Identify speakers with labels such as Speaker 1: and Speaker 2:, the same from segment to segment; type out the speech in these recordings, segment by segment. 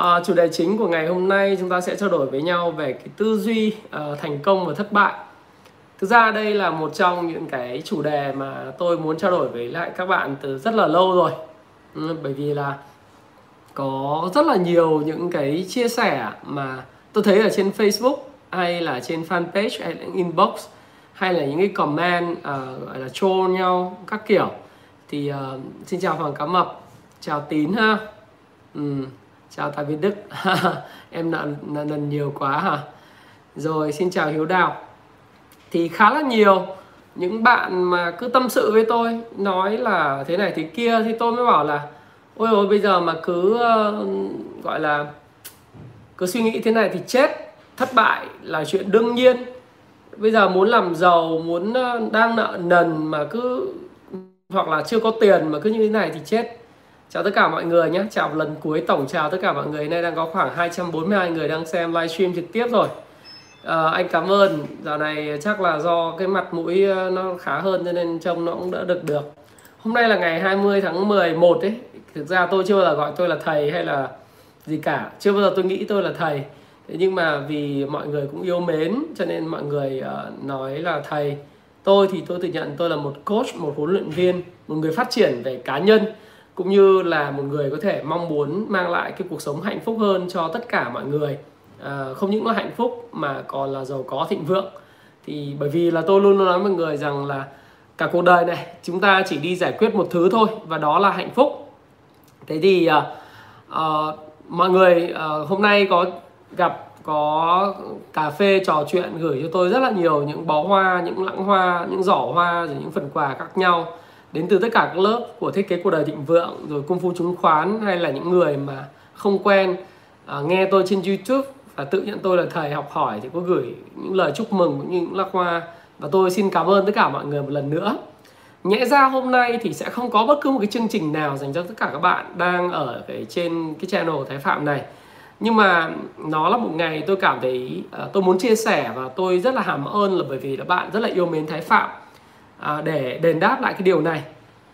Speaker 1: À, chủ đề chính của ngày hôm nay chúng ta sẽ trao đổi với nhau về cái tư duy uh, thành công và thất bại. Thực ra đây là một trong những cái chủ đề mà tôi muốn trao đổi với lại các bạn từ rất là lâu rồi. Ừ, bởi vì là có rất là nhiều những cái chia sẻ mà tôi thấy ở trên Facebook hay là trên fanpage hay là inbox hay là những cái comment uh, gọi là troll nhau các kiểu thì uh, xin chào Hoàng Cá Mập chào Tín ha ừ, chào Tài Việt Đức. Em nợ lần nhiều quá hả? Rồi xin chào Hiếu Đào. Thì khá là nhiều. Những bạn mà cứ tâm sự với tôi nói là thế này thế kia thì tôi mới bảo là ôi ôi bây giờ mà cứ uh, gọi là cứ suy nghĩ thế này thì chết thất bại là chuyện đương nhiên. Bây giờ muốn làm giàu muốn uh, đang nợ nần mà cứ hoặc là chưa có tiền mà cứ như thế này thì chết chào tất cả mọi người nhé. Chào lần cuối tổng chào tất cả mọi người. Nay đang có khoảng 242 người đang xem livestream trực tiếp rồi. À, anh cảm ơn. Dạo này chắc là do cái mặt mũi ờ, nó khá hơn cho nên trông nó cũng đỡ được được. Hôm nay là ngày 20 tháng 11 ấy. Thực ra tôi chưa bao giờ gọi tôi là thầy hay là gì cả. Chưa bao giờ tôi nghĩ tôi là thầy. Thế nhưng mà vì mọi người cũng yêu mến cho nên mọi người uh, nói là thầy. Tôi thì tôi tự nhận tôi là một coach một huấn luyện viên một người phát triển về cá nhân cũng như là một người có thể mong muốn mang lại cái cuộc sống hạnh phúc hơn cho tất cả mọi người. À, không những là hạnh phúc mà còn là giàu có thịnh vượng. Thì bởi vì là tôi luôn luôn nói với người rằng là cả cuộc đời này chúng ta chỉ đi giải quyết một thứ thôi và đó là hạnh phúc. Thế thì à, à, mọi người à, hôm nay có gặp có cà phê trò chuyện gửi cho tôi rất là nhiều những bó hoa những lãng hoa những giỏ hoa rồi những phần quà khác nhau đến từ tất cả các lớp của thiết kế cuộc đời thịnh vượng rồi công phu chứng khoán hay là những người mà không quen à, nghe tôi trên youtube và tự nhận tôi là thầy học hỏi thì có gửi những lời chúc mừng cũng như những lãng hoa. Và tôi xin cảm ơn tất cả mọi người một lần nữa. Nhẽ ra hôm nay thì sẽ không có bất cứ một cái chương trình nào dành cho tất cả các bạn đang ở cái trên cái channel Thái Phạm này. Nhưng mà nó là một ngày tôi cảm thấy uh, tôi muốn chia sẻ và tôi rất là hàm ơn là bởi vì là bạn rất là yêu mến Thái Phạm. À, để đền đáp lại cái điều này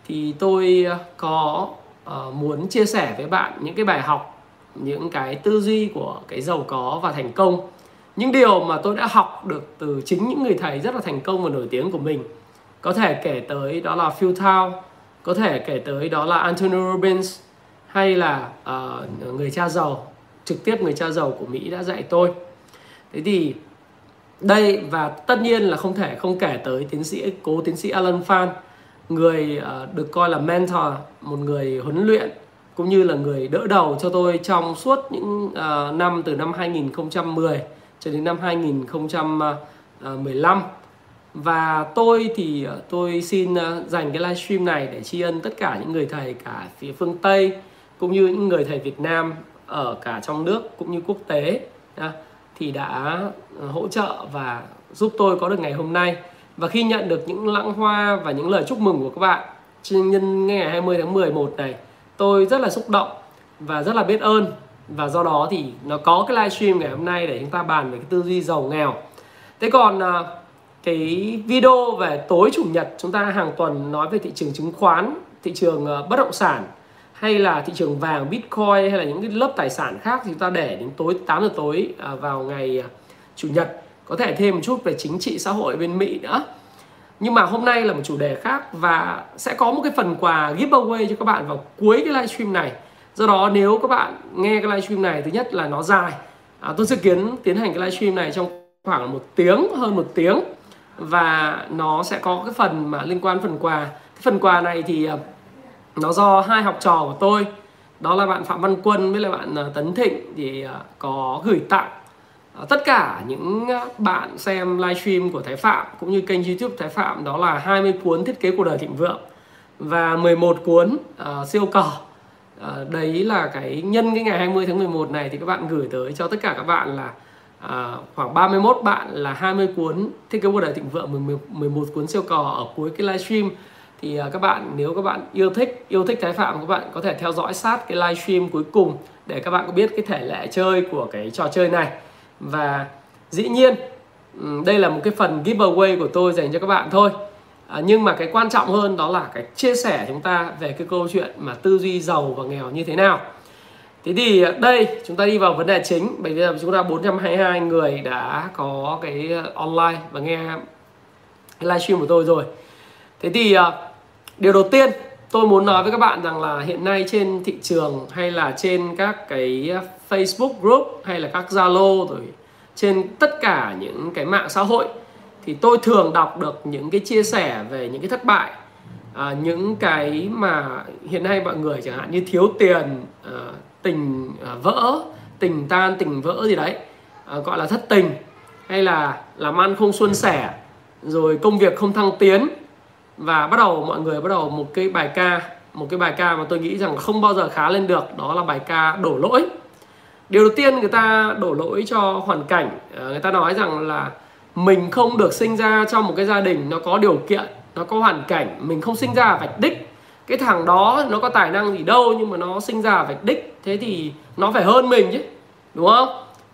Speaker 1: thì tôi ờ, có uh, muốn chia sẻ với bạn những cái bài học những cái tư duy của cái giàu có và thành công. Những điều mà tôi đã học được từ chính những người thầy rất là thành công và nổi tiếng của mình. Có thể kể tới đó là Phil Thao có thể kể tới đó là Anthony Robbins hay là uh, người cha giàu trực tiếp người cha giàu của Mỹ đã dạy tôi. Thế thì đây và tất nhiên là không thể không kể tới tiến sĩ cố tiến sĩ Alan Phan người uh, được coi là mentor một người huấn luyện cũng như là người đỡ đầu cho tôi trong suốt những uh, năm từ năm 2010 cho đến năm 2015 ờ, và tôi thì uh, tôi xin dành cái livestream này để tri ân tất cả những người thầy cả phía phương Tây cũng như những người thầy Việt Nam ở cả trong nước cũng như quốc tế thì đã ờ, hỗ trợ và giúp tôi có được ngày hôm nay. Và khi nhận được những lãng hoa và những lời chúc mừng của các bạn nhân ngày 20 tháng 11 này, tôi rất là xúc động và rất là biết ơn. Và do đó thì nó có cái livestream ngày hôm nay để chúng ta bàn về cái tư duy giàu nghèo. Thế còn ờ, cái video về tối chủ nhật, chúng ta hàng tuần nói về thị trường chứng khoán, thị trường ờ, bất động sản hay là thị trường vàng bitcoin hay là những cái lớp tài sản khác thì chúng ta để đến tối 8 giờ tối à, vào ngày à, chủ nhật. Có thể thêm một chút về chính trị xã hội bên Mỹ nữa. Nhưng mà hôm nay là một chủ đề khác và sẽ có một cái phần quà giveaway cho các bạn vào cuối cái livestream này. Do đó nếu các bạn nghe cái livestream này thứ nhất là nó dài. À, tôi dự kiến tiến hành cái livestream này trong khoảng một tiếng hơn một tiếng. Và nó sẽ có cái phần mà liên quan phần quà. Cái phần quà này thì à, nó do hai học trò của tôi đó là bạn phạm văn quân với lại bạn ờ, tấn thịnh thì ờ, có gửi tặng ờ, tất cả những bạn xem livestream của Thái Phạm cũng như kênh YouTube Thái Phạm đó là 20 cuốn thiết kế cuộc đời thịnh vượng và 11 cuốn uh, siêu cỏ uh, đấy là cái nhân cái ngày 20 tháng 11 này thì các bạn gửi tới cho tất cả các bạn là uh, khoảng 31 bạn là 20 cuốn thiết kế cuộc đời thịnh vượng 11 cuốn siêu cỏ ở cuối cái livestream thì à, các bạn nếu các bạn yêu thích yêu thích Thái Phạm các bạn có thể theo dõi sát cái livestream cuối cùng để các bạn có biết cái thể lệ chơi của cái trò chơi này. Và dĩ nhiên đây là một cái phần giveaway của tôi dành cho các bạn thôi. À, nhưng mà cái quan trọng hơn đó là cái chia sẻ chúng ta về cái câu chuyện mà tư duy giàu và nghèo như thế nào. Thế thì à, đây chúng ta đi vào vấn đề chính Bởi vì chúng ta 422 người đã có cái à, online và nghe cái livestream của tôi rồi. Thế thì điều đầu tiên tôi muốn nói với các bạn rằng là hiện nay trên thị trường hay là trên các cái Facebook group hay là các Zalo rồi trên tất cả những cái mạng xã hội thì tôi thường đọc được những cái chia sẻ về những cái thất bại à, những cái mà hiện nay mọi người chẳng hạn như thiếu tiền à, tình à, vỡ tình tan tình vỡ gì đấy à, gọi là thất tình hay là làm ăn không suôn sẻ rồi công việc không thăng tiến và bắt đầu mọi người bắt đầu một cái bài ca, một cái bài ca mà tôi nghĩ rằng không bao giờ khá lên được, đó là bài ca đổ lỗi. Điều đầu tiên người ta đổ lỗi cho hoàn cảnh ờ, người ta nói rằng là mình không được sinh ra trong một cái gia đình nó có điều kiện, nó có hoàn cảnh, mình không sinh ra vạch đích. Cái thằng đó nó có tài năng gì đâu nhưng mà nó sinh ra vạch đích, thế thì nó phải hơn mình chứ, đúng không?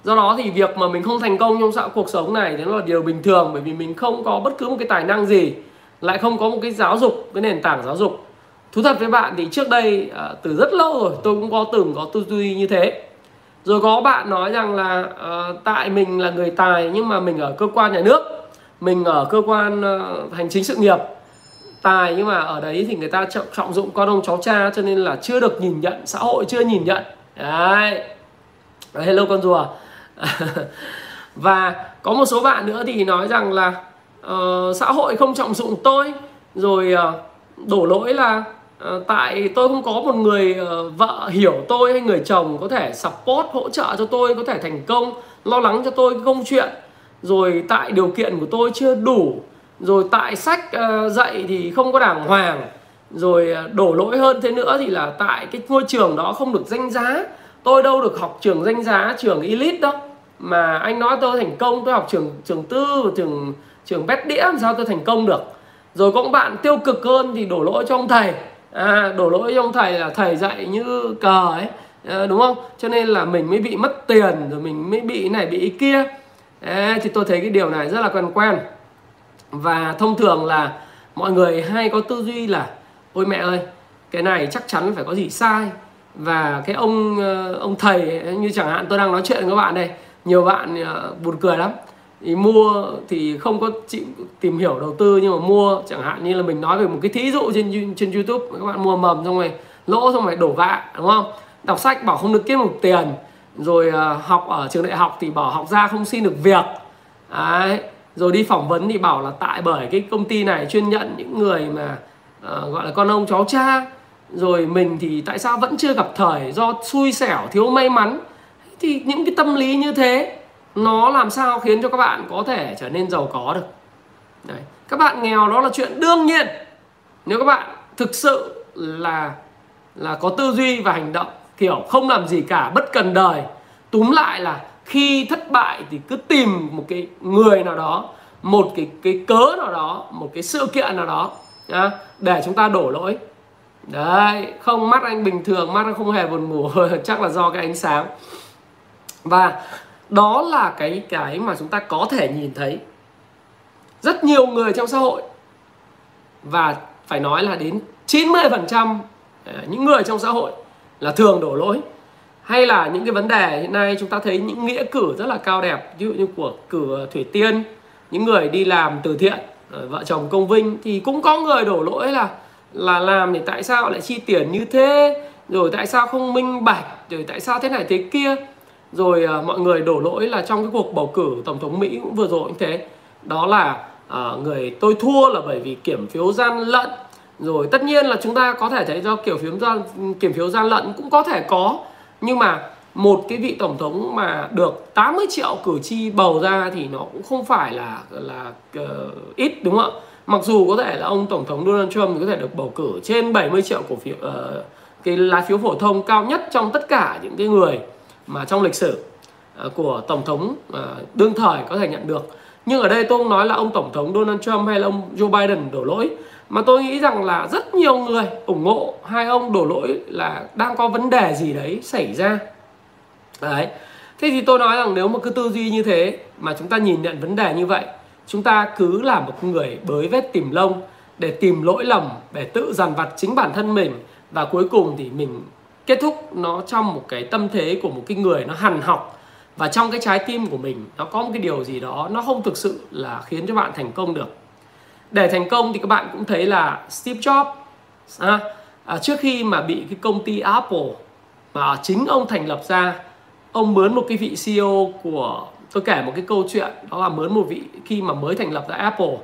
Speaker 1: Do đó thì việc mà mình không thành công trong xã cuộc sống này thì nó là điều bình thường bởi vì mình không có bất cứ một cái tài năng gì lại không có một cái giáo dục cái nền tảng giáo dục. Thú thật với bạn thì trước đây à, từ rất lâu rồi tôi cũng có từng có tư duy như thế. Rồi có bạn nói rằng là à, tại mình là người tài nhưng mà mình ở cơ quan nhà nước mình ở cơ quan à, hành chính sự nghiệp. Tài nhưng mà ở đấy thì người ta trọng, trọng dụng con ông cháu cha cho nên là chưa được nhìn nhận xã hội chưa nhìn nhận. Đấy hello con rùa. Và có một số bạn nữa thì nói rằng là uh, xã hội không trọng dụng tôi. Rồi uh, đổ lỗi là uh, tại tôi không có một người uh, vợ hiểu tôi hay người chồng có thể support hỗ trợ cho tôi có thể thành công lo lắng cho tôi cái công chuyện. Rồi tại điều kiện của tôi chưa đủ. Rồi tại sách uh, dạy thì không có đàng hoàng. Rồi đổ lỗi hơn thế nữa thì là tại cái ngôi trường đó không được danh giá. Tôi đâu được học trường danh giá trường elite đâu. Mà anh nói tôi thành công tôi học trường trường tư trường trường bét đĩa làm sao tôi thành công được? Rồi có bạn tiêu cực hơn thì đổ lỗi cho ông thầy. À, đổ lỗi cho ông thầy là thầy dạy như cờ ấy. À, đúng không? Cho nên là mình mới bị mất tiền rồi mình mới bị này bị kia. À, thì tôi thấy cái điều này rất là quen quen. Và thông thường là mọi người hay có tư duy là ôi mẹ ơi cái này chắc chắn phải có gì sai. Và cái ông ờ, ông thầy như chẳng hạn tôi đang nói chuyện với các bạn đây nhiều bạn ờ, buồn cười lắm thì mua thì không có chịu tìm hiểu đầu tư nhưng mà mua chẳng hạn như là mình nói về một cái thí dụ trên trên YouTube các bạn mua mầm xong rồi lỗ xong rồi đổ vạ đúng không? Đọc sách bảo không được kiếm được tiền rồi à, học ở trường đại học thì bảo học ra không xin được việc. Đấy. rồi đi phỏng vấn thì bảo là tại bởi cái công ty này chuyên nhận những người mà uh, gọi là con ông cháu cha. Rồi mình thì tại sao vẫn chưa gặp thời do xui xẻo thiếu may mắn. Thì những cái tâm lý như thế nó làm sao khiến cho các bạn có thể trở nên giàu có được? Đấy. các bạn nghèo đó là chuyện đương nhiên. Nếu các bạn thực sự là là có tư duy và hành động kiểu không làm gì cả bất cần đời túm lại là khi thất bại thì cứ tìm một cái người nào đó một cái cái cớ nào đó một cái sự kiện nào đó nhá, để chúng ta đổ lỗi. Đấy không mắt anh bình thường mắt anh không hề buồn ngủ chắc là do cái ánh sáng. Và đó là cái cái mà chúng ta có thể nhìn thấy rất nhiều người trong xã hội. Và phải nói là đến 90% à, những người trong xã hội là thường đổ lỗi. Hay là những cái vấn đề hiện nay chúng ta thấy những nghĩa cử rất là cao đẹp, ví dụ như của cử Thủy Tiên, những người đi làm từ thiện à, vợ chồng công vinh, thì cũng có người đổ lỗi là là làm thì tại sao lại chi tiền như thế, rồi tại sao không minh bạch, rồi tại sao thế này thế kia rồi uh, mọi người đổ lỗi là trong cái cuộc bầu cử tổng thống mỹ cũng vừa rồi cũng thế. Đó là uh, người tôi thua là bởi vì kiểm phiếu gian lận. Rồi tất nhiên là chúng ta có thể thấy do kiểu phiếu gian kiểm phiếu gian lận cũng có thể có. Nhưng mà một cái vị tổng thống mà được 80 triệu cử tri bầu ra thì nó cũng không phải là là uh, ít đúng không ạ? Mặc dù có thể là ông tổng thống Donald Trump thì có thể được bầu cử trên 70 triệu cổ phiếu uh, cái lá phiếu phổ thông cao nhất trong tất cả những cái người mà trong lịch sử à, của tổng thống à, đương thời có thể nhận được. Nhưng ở đây tôi không nói là ông tổng thống Donald Trump hay là ông Joe Biden đổ lỗi, mà tôi nghĩ rằng là rất nhiều người ủng hộ hai ông đổ lỗi là đang có vấn đề gì đấy xảy ra. Đấy. Thế thì tôi nói rằng nếu mà cứ tư duy như thế mà chúng ta nhìn nhận vấn đề như vậy, chúng ta cứ là một người bới vết tìm lông để tìm lỗi lầm, để tự dằn vặt chính bản thân mình và cuối cùng thì mình kết thúc nó trong một cái tâm thế của một cái người nó hằn học. Và trong cái trái tim của mình nó có một cái điều gì đó nó không thực sự là khiến cho bạn thành công được. Để thành công thì các bạn cũng thấy là Steve Jobs à, à, trước khi mà bị cái công ty Apple mà chính ông thành lập ra ông mướn một cái vị CEO của tôi kể một cái câu chuyện đó là mướn một vị khi mà mới thành lập ra Apple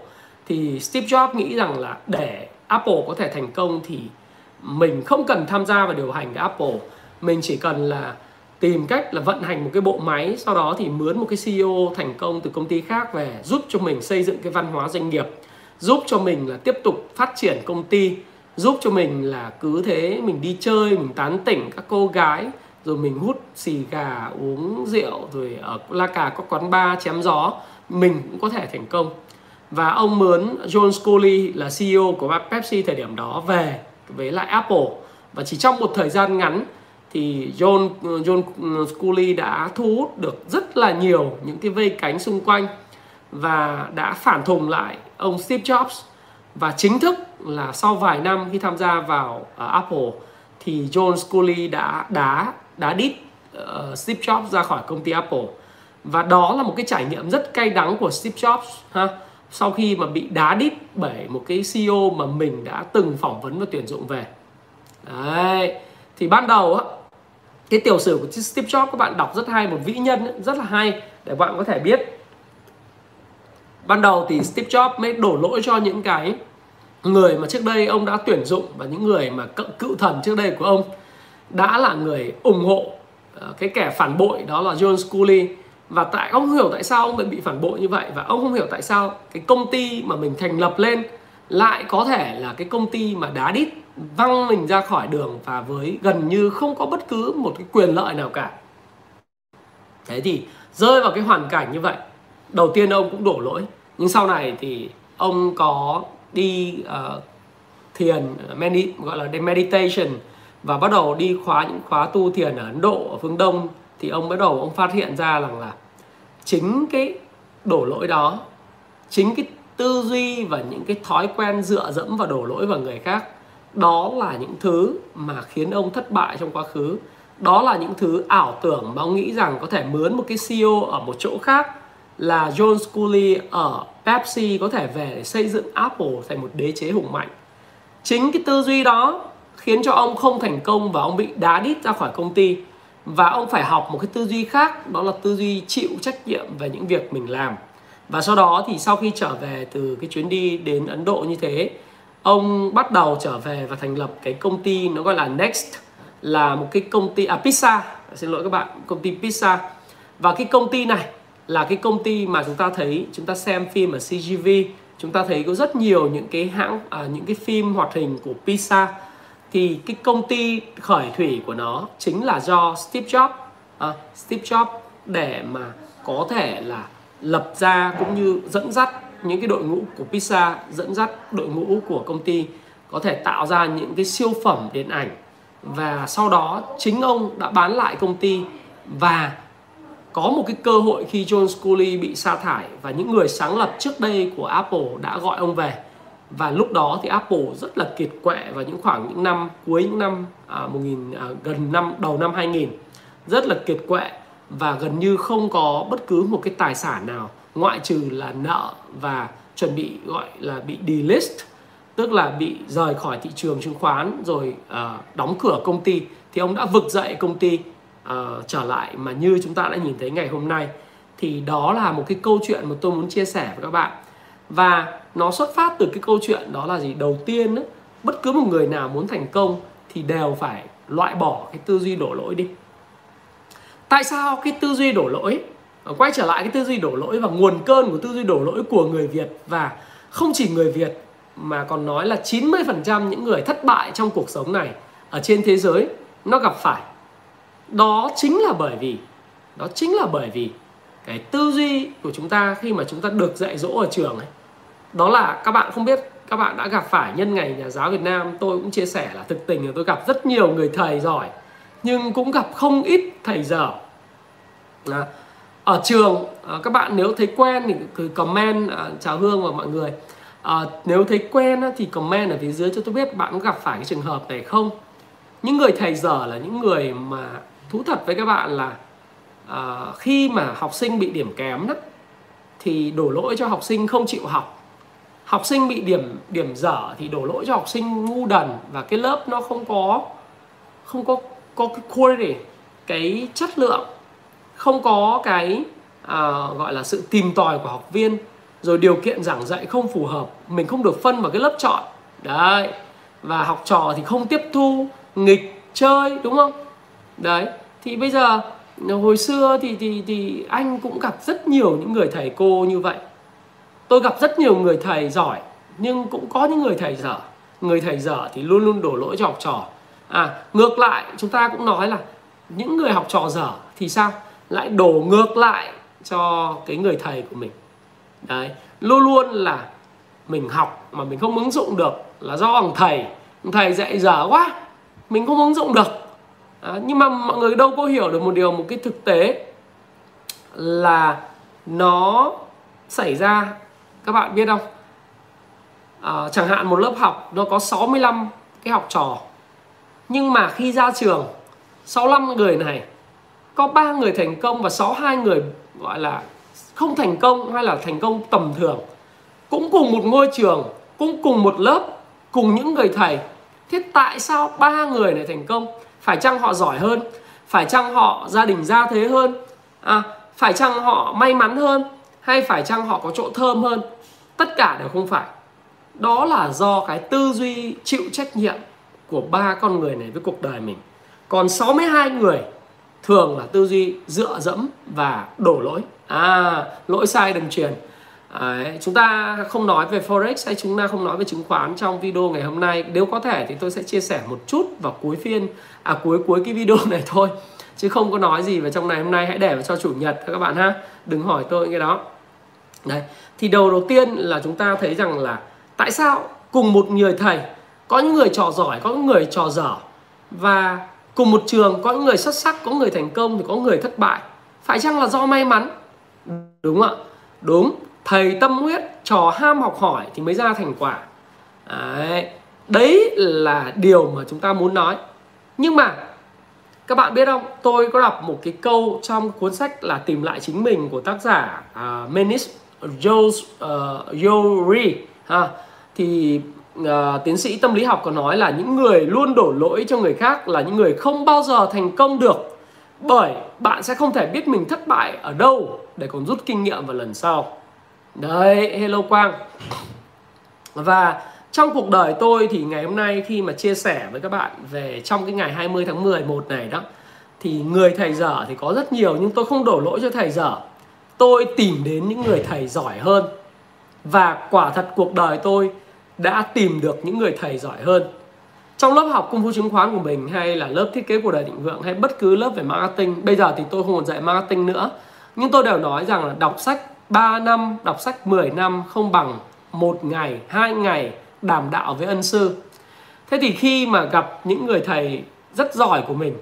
Speaker 1: thì Steve Jobs nghĩ rằng là để Apple có thể thành công thì mình không cần tham gia vào điều hành cái Apple. Mình chỉ cần là tìm cách là vận hành một cái bộ máy, sau đó thì mướn một cái CEO thành công từ công ty khác về giúp cho mình xây dựng cái văn hóa doanh nghiệp, giúp cho mình là tiếp tục phát triển công ty, giúp cho mình là cứ thế mình đi chơi, mình tán tỉnh các cô gái, rồi mình hút xì gà, uống rượu, rồi ở la cà có quán bar chém gió, mình cũng có thể thành công. Và ông mướn John Scully là CEO của Pepsi thời điểm đó về với lại Apple. Và chỉ trong một thời gian ngắn thì John John Scully đã thu hút được rất là nhiều những cái vây cánh xung quanh và đã phản thùng lại ông Steve Jobs. Và chính thức là sau vài năm khi tham gia vào uh, Apple thì John Scully đã đá đá đít uh, Steve Jobs ra khỏi công ty Apple. Và đó là một cái trải nghiệm rất cay đắng của Steve Jobs ha sau khi mà bị đá đít bởi một cái CEO mà mình đã từng phỏng vấn và tuyển dụng về. Đấy, thì ban đầu á, cái tiểu sử của Steve Jobs các bạn đọc rất hay, một vĩ nhân rất là hay, để bạn có thể biết. Ban đầu thì Steve Jobs mới đổ lỗi cho những cái người mà trước đây ông đã tuyển dụng và những người mà cựu thần trước đây của ông đã là người ủng hộ ờ, cái kẻ phản bội đó là John Scully và tại ông hiểu tại sao ông lại bị phản bội như vậy. Và ông không hiểu tại sao cái công ty mà mình thành lập lên lại có thể là cái công ty mà đá đít văng mình ra khỏi đường và với gần như không có bất cứ một cái quyền lợi nào cả. Thế thì rơi vào cái hoàn cảnh như vậy đầu tiên ông cũng đổ lỗi. Nhưng sau này thì ông có đi uh, thiền medi, gọi là meditation và bắt đầu đi khóa những khóa tu thiền ở Ấn Độ ở phương Đông thì ông bắt đầu ông phát hiện ra rằng là chính cái đổ lỗi đó, chính cái tư duy và những cái thói quen dựa dẫm và đổ lỗi vào người khác, đó là những thứ mà khiến ông thất bại trong quá khứ. Đó là những thứ ảo tưởng mà ông nghĩ rằng có thể mướn một cái CEO ở một chỗ khác, là John Scully ở Pepsi có thể về để xây dựng Apple thành một đế chế hùng mạnh. Chính cái tư duy đó khiến cho ông không thành công và ông bị đá đít ra khỏi công ty và ông phải học một cái tư duy khác đó là tư duy chịu trách nhiệm về những việc mình làm. Và sau đó thì sau khi trở về từ cái chuyến đi đến Ấn Độ như thế ông bắt đầu trở về và thành lập cái công ty nó gọi là Next là một cái công ty à Pizza. Xin lỗi các bạn công ty Pizza. Và cái công ty này là cái công ty mà chúng ta thấy chúng ta xem phim ở CGV chúng ta thấy có rất nhiều những cái hãng à, những cái phim hoạt hình của Pizza thì cái công ty khởi thủy của nó chính là do Steve Jobs à, Steve Jobs để mà có thể là lập ra cũng như dẫn dắt những cái đội ngũ của Pixar dẫn dắt đội ngũ của công ty có thể tạo ra những cái siêu phẩm điện ảnh. Và sau đó chính ông đã bán lại công ty và có một cái cơ hội khi John Scully bị sa thải và những người sáng lập trước đây của Apple đã gọi ông về và lúc đó thì Apple rất là kiệt quệ vào những khoảng những năm cuối những năm à, 1000 à, gần năm đầu năm 2000 rất là kiệt quệ và gần như không có bất cứ một cái tài sản nào ngoại trừ là nợ và chuẩn bị gọi là bị delist tức là bị rời khỏi thị trường chứng khoán rồi uh, đóng cửa công ty. Thì ông đã vực dậy công ty uh, trở lại mà như chúng ta đã nhìn thấy ngày hôm nay. Thì đó là một cái câu chuyện mà tôi muốn chia sẻ với các bạn. Và nó xuất phát từ cái câu chuyện đó là gì? Đầu tiên ấy, bất cứ một người nào muốn thành công thì đều phải loại bỏ cái tư duy đổ lỗi đi. Tại sao cái tư duy đổ lỗi? Ờ, quay trở lại cái tư duy đổ lỗi và nguồn cơn của tư duy đổ lỗi của người Việt và không chỉ người Việt mà còn nói là 90% những người thất bại trong cuộc sống này ở trên thế giới nó gặp phải. Đó chính là bởi vì đó chính là bởi vì cái tư duy của chúng ta khi mà chúng ta được dạy dỗ ở trường ấy đó là các bạn không biết các bạn đã gặp phải nhân ngày nhà giáo Việt Nam. Tôi cũng chia sẻ là thực tình là tôi gặp rất nhiều người thầy giỏi nhưng cũng gặp không ít thầy dở. À, ở trường à, các bạn nếu thấy quen thì cứ comment à, chào hương và mọi người. À, nếu thấy quen thì comment ở phía dưới cho tôi biết bạn có gặp phải cái trường hợp này không. Những người thầy dở là những người mà thú thật với các bạn là à, khi mà học sinh bị điểm kém đó thì đổ lỗi cho học sinh không chịu học học sinh bị điểm điểm dở thì đổ lỗi cho học sinh ngu đần và cái lớp nó không có không có có cái quality cái chất lượng không có cái à, gọi là sự tìm tòi của học viên rồi điều kiện giảng dạy không phù hợp mình không được phân vào cái lớp chọn. Đấy và học trò thì không tiếp thu nghịch chơi đúng không? Đấy thì bây giờ hồi xưa thì thì thì anh cũng gặp rất nhiều những người thầy cô như vậy tôi gặp rất nhiều người thầy giỏi nhưng cũng có những người thầy dở. Người thầy dở thì luôn luôn đổ lỗi cho học trò. À ngược lại chúng ta cũng nói là những người học trò dở thì sao? Lại đổ ngược lại cho cái người thầy của mình. Đấy luôn luôn là mình học mà mình không ứng dụng được là do ông thầy. Ông thầy dạy dở quá mình không ứng dụng được. À, nhưng mà mọi người đâu có hiểu được một điều một cái thực tế là nó xảy ra các bạn biết không? À, chẳng hạn một lớp học nó có 65 cái học trò. Nhưng mà khi ra trường 65 người này có 3 người thành công và 62 người gọi là không thành công hay là thành công tầm thường. Cũng cùng một ngôi trường cũng cùng một lớp cùng những người thầy. Thế tại sao ba người này thành công? Phải chăng họ giỏi hơn? Phải chăng họ gia đình gia thế hơn? À, phải chăng họ may mắn hơn? Hay phải chăng họ có chỗ thơm hơn? Tất cả đều không phải. Đó là do cái tư duy chịu trách nhiệm của ba con người này với cuộc đời mình. Còn 62 người thường là tư duy dựa dẫm và đổ lỗi. À lỗi sai đừng truyền. Đấy, chúng ta không nói về forex hay chúng ta không nói về chứng khoán trong video ngày hôm nay. Nếu có thể thì tôi sẽ chia sẻ một chút vào cuối phiên à cuối cuối cái video này thôi. Chứ không có nói gì vào trong ngày hôm nay. Hãy để cho chủ nhật các bạn ha. Đừng hỏi tôi cái đó. Đấy thì đầu đầu tiên là chúng ta thấy rằng là tại sao cùng một người thầy có những người trò giỏi có những người trò dở và cùng một trường có những người xuất sắc có người thành công thì có người thất bại phải chăng là do may mắn? Đúng không ạ. Đúng thầy tâm huyết trò ham học hỏi thì mới ra thành quả. Đấy, đấy là điều mà chúng ta muốn nói. Nhưng mà các bạn biết không tôi có đọc một cái câu trong cuốn sách là tìm lại chính mình của tác giả uh, Menis. Joe uh, ờ, Yori ha. Thì uh, tiến sĩ tâm lý học có nói là những người luôn đổ lỗi cho người khác là những người không bao giờ thành công được bởi bạn sẽ không thể biết mình thất bại ở đâu để còn rút kinh nghiệm vào lần sau. Đấy hello quang. Và trong cuộc đời tôi thì ngày hôm nay khi mà chia sẻ với các bạn về trong cái ngày 20 tháng 11 này đó thì người thầy dở thì có rất nhiều nhưng tôi không đổ lỗi cho thầy dở tôi tìm đến những người thầy giỏi hơn. Và quả thật cuộc đời tôi đã tìm được những người thầy giỏi hơn. Trong lớp học công phu chứng khoán của mình hay là lớp thiết kế của đời định vượng hay bất cứ lớp về marketing, bây giờ thì tôi không còn dạy marketing nữa. Nhưng tôi đều nói rằng là đọc sách 3 năm, đọc sách 10 năm không bằng một ngày, hai ngày đàm đạo với ân sư. Thế thì khi mà gặp những người thầy rất giỏi của mình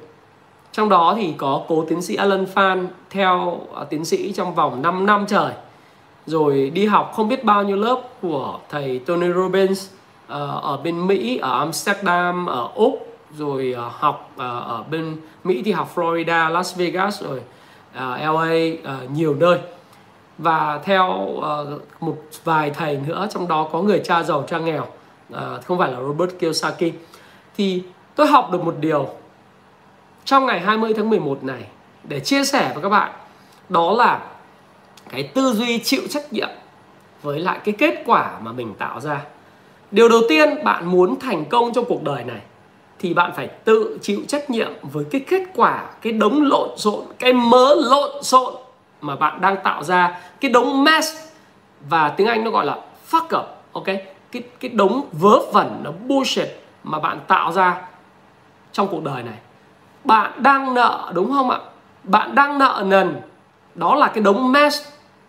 Speaker 1: trong đó thì có cố tiến sĩ Alan Phan theo à, tiến sĩ trong vòng 5 năm trời. Rồi đi học không biết bao nhiêu lớp của thầy Tony Robbins à, ở bên Mỹ, ở Amsterdam, ở Úc, rồi à, học ở bên Mỹ thì học Florida, Las Vegas, rồi LA nhiều nơi. Và theo một vài thầy nữa, trong đó có người cha giàu, cha nghèo không phải là Robert Kiyosaki. Thì tôi học được một điều trong ngày 20 tháng 11 này, để chia sẻ với các bạn, đó là cái tư duy chịu trách nhiệm với lại cái kết quả mà mình tạo ra. Điều đầu tiên bạn muốn thành công trong cuộc đời này, thì bạn phải tự chịu trách nhiệm với cái kết quả, cái đống lộn xộn, cái mớ lộn xộn mà bạn đang tạo ra, cái đống mess. Và tiếng Anh nó gọi là fuck up, ok? Cái cái đống vớ vẩn nó bullshit mà bạn tạo ra trong cuộc đời này bạn đang nợ, đúng không ạ? Bạn đang nợ nần. Đó là cái đống mess,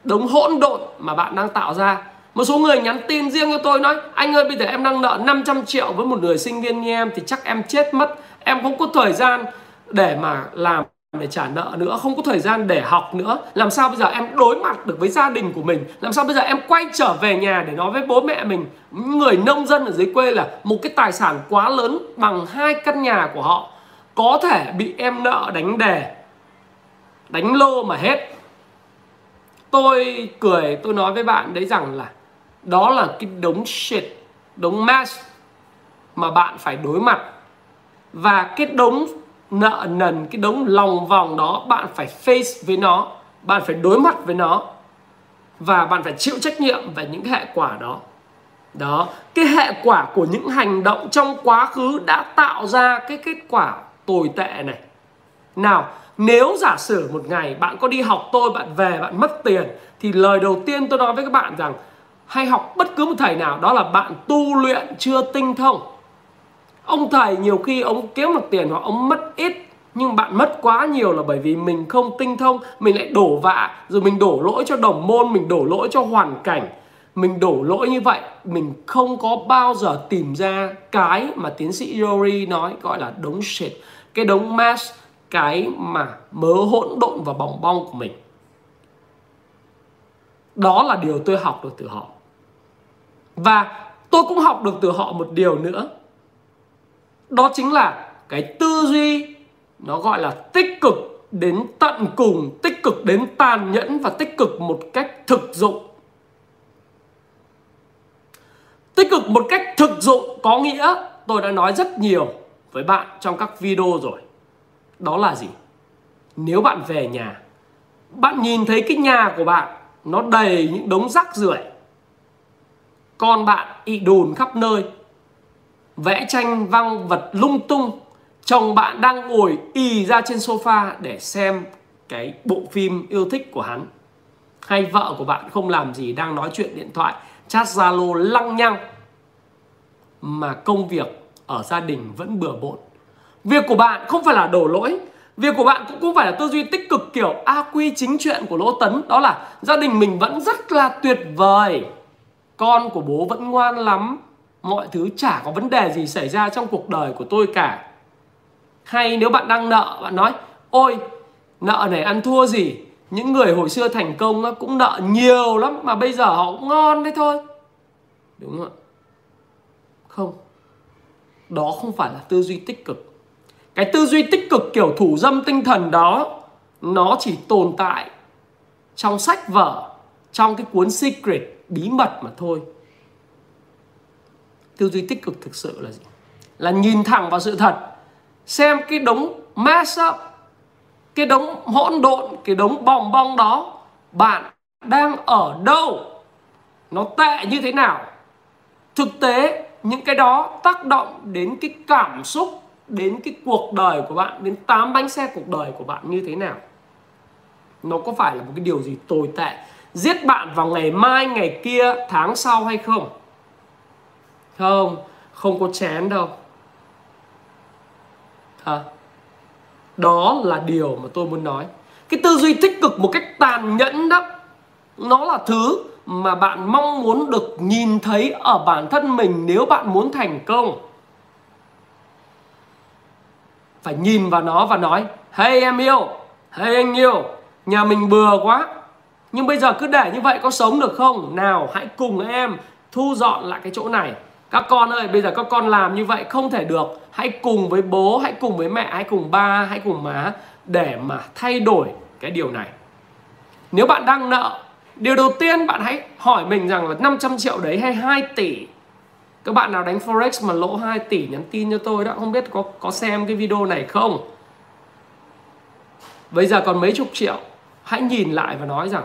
Speaker 1: đống hỗn độn mà bạn đang tạo ra. Một số người nhắn tin riêng cho tôi nói, anh ơi, bây giờ em đang nợ 500 triệu với một người sinh viên như em thì chắc em chết mất. Em không có thời gian để mà làm, để trả nợ nữa, không có thời gian để học nữa. Làm sao bây giờ em đối mặt được với gia đình của mình? Làm sao bây giờ em quay trở về nhà để nói với bố mẹ mình? Người nông dân ở dưới quê là một cái tài sản quá lớn bằng hai căn nhà của họ có thể bị em nợ đánh đề đánh lô mà hết. Tôi cười, tôi nói với bạn đấy rằng là đó là cái đống shit, đống mess mà bạn phải đối mặt. Và cái đống nợ nần, cái đống lòng vòng đó, bạn phải face với nó, bạn phải đối mặt với nó. Và bạn phải chịu trách nhiệm về những hệ quả đó. Đó, cái hệ quả của những hành động trong quá khứ đã tạo ra cái kết quả tồi tệ này. Nào, nếu giả sử một ngày bạn có đi học tôi, bạn về, bạn mất tiền, thì lời đầu tiên tôi nói với các bạn rằng, hay học bất cứ một thầy nào, đó là bạn tu luyện chưa tinh thông. Ông thầy nhiều khi ông kiếm được tiền hoặc ông mất ít, nhưng bạn mất quá nhiều là bởi vì mình không tinh thông, mình lại đổ vạ, rồi mình đổ lỗi cho đồng môn, mình đổ lỗi cho hoàn cảnh. Mình đổ lỗi như vậy, mình không có bao giờ tìm ra cái mà tiến sĩ Yori nói gọi là đống shit cái đống mass cái mà mớ hỗn độn và bong bong của mình. Đó là điều tôi học được từ họ. Và tôi cũng học được từ họ một điều nữa. Đó chính là cái tư duy, nó gọi là tích cực đến tận cùng, tích cực đến tàn nhẫn và tích cực một cách thực dụng. Tích cực một cách thực dụng có nghĩa, tôi đã nói rất nhiều với bạn trong các video rồi. Đó là gì? Nếu bạn về nhà, bạn nhìn thấy cái nhà của bạn, nó đầy những đống rác rưởi, con bạn ị đùn khắp nơi, vẽ tranh văng vật lung tung, chồng bạn đang ngồi ì ra trên sofa để xem cái bộ phim yêu thích của hắn, hay vợ của bạn không làm gì đang nói chuyện điện thoại, chat zalo lăng nhăng, mà công việc ở gia đình vẫn bừa bộn. Việc của bạn không phải là đổ lỗi, việc của bạn cũng không phải là tư duy tích cực kiểu, a, quy chính chuyện của lỗ tấn, đó là gia đình mình vẫn rất là tuyệt vời, con của bố vẫn ngoan lắm, mọi thứ chả có vấn đề gì xảy ra trong cuộc đời của tôi cả. Hay nếu bạn đang nợ, bạn nói, ôi, nợ này ăn thua gì, những người hồi xưa thành công cũng nợ nhiều lắm mà bây giờ họ cũng ngon đấy thôi. Đúng không ạ? Không đó không phải là tư duy tích cực. Cái tư duy tích cực kiểu thủ dâm tinh thần đó, nó chỉ tồn tại trong sách vở, trong cái cuốn secret, bí mật mà thôi. Tư duy tích cực thực sự là gì? Là nhìn thẳng vào sự thật, xem cái đống mess up, cái đống hỗn độn, cái đống bong bong đó, bạn đang ở đâu, nó tệ như thế nào? Thực tế những cái đó tác động đến cái cảm xúc đến cái cuộc đời của bạn đến tám bánh xe cuộc đời của bạn như thế nào? Nó có phải là một cái điều gì tồi tệ giết bạn vào ngày mai ngày kia tháng sau hay không? Không không có chén đâu. À, đó là điều mà tôi muốn nói. Cái tư duy tích cực một cách tàn nhẫn đó nó là thứ mà bạn mong muốn được nhìn thấy ở bản thân mình nếu bạn muốn thành công. Phải nhìn vào nó và nói, hey, em yêu. Hey, anh yêu. Nhà mình bừa quá. Nhưng bây giờ cứ để như vậy có sống được không? Nào, hãy cùng em thu dọn lại cái chỗ này. Các con ơi, bây giờ các con làm như vậy không thể được. Hãy cùng với bố, hãy cùng với mẹ, hãy cùng ba, hãy cùng má để mà thay đổi cái điều này. Nếu bạn đang nợ điều đầu tiên bạn hãy hỏi mình rằng là 500 triệu đấy hay 2 tỷ? Các bạn nào đánh forex mà lỗ 2 tỷ nhắn tin cho tôi đó, không biết có có xem cái video này không? Bây giờ còn mấy chục triệu, hãy nhìn lại và nói rằng,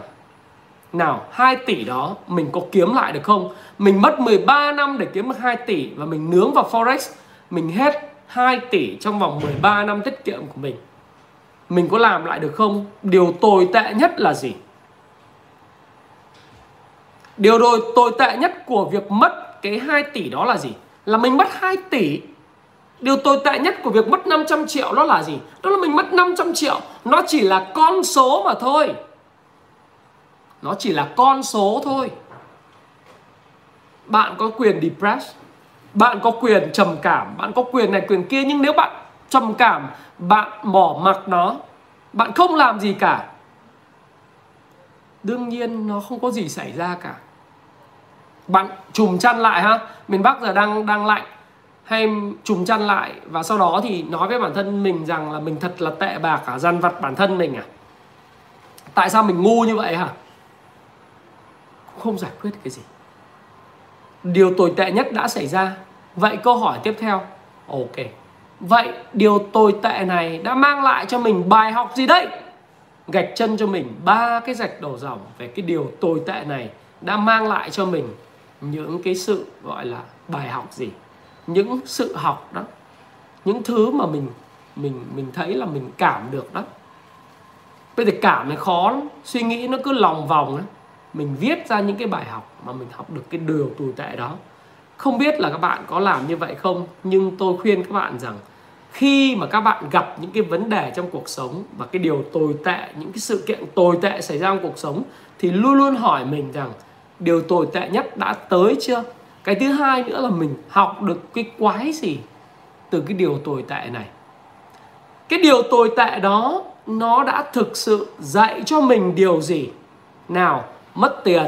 Speaker 1: nào 2 tỷ đó mình có kiếm lại được không? Mình mất 13 năm để kiếm được 2 tỷ và mình nướng vào forex, mình hết 2 tỷ trong vòng 13 năm tiết kiệm của mình. Mình có làm lại được không? Điều tồi tệ nhất là gì? Điều rồi tồi tệ nhất của việc mất cái 2 tỷ đó là gì? Là mình mất 2 tỷ. Điều tồi tệ nhất của việc mất 500 triệu đó là gì? Đó là mình mất 500 triệu. Nó chỉ là con số mà thôi. Nó chỉ là con số thôi. Bạn có quyền depress, Bạn có quyền trầm cảm, Bạn có quyền này quyền kia, Nhưng nếu bạn trầm cảm, Bạn bỏ mặc nó, bạn không làm gì cả. Đương nhiên nó không có gì xảy ra cả bạn chùm chăn lại ha. Miền bắc giờ đang đang lạnh. Hay chùm chăn lại và sau đó thì nói với bản thân mình rằng là mình thật là tệ bạc cả dằn vặt bản thân mình à. Tại sao mình ngu như vậy hả? Không giải quyết cái gì. Điều tồi tệ nhất đã xảy ra. Vậy câu hỏi tiếp theo. Ok. Vậy điều tồi tệ này đã mang lại cho mình bài học gì đấy gạch chân cho mình ba cái gạch đổ dòng về cái điều tồi tệ này đã mang lại cho mình những cái sự gọi là bài học gì, những sự học đó, những thứ mà mình mình mình thấy là mình cảm được đó bây giờ cảm này khó lắm, suy nghĩ nó cứ lòng vòng đó. mình viết ra những cái bài học mà mình học được cái điều tồi tệ đó không biết là các bạn có làm như vậy không, nhưng tôi khuyên các bạn rằng khi mà các bạn gặp những cái vấn đề trong cuộc sống và cái điều tồi tệ, những cái sự kiện tồi tệ xảy ra trong cuộc sống, thì luôn luôn hỏi mình rằng điều tồi tệ nhất đã tới chưa? Cái thứ hai nữa là mình học được cái quái gì từ cái điều tồi tệ này. Cái điều tồi tệ đó, nó đã thực sự dạy cho mình điều gì? Nào, mất tiền.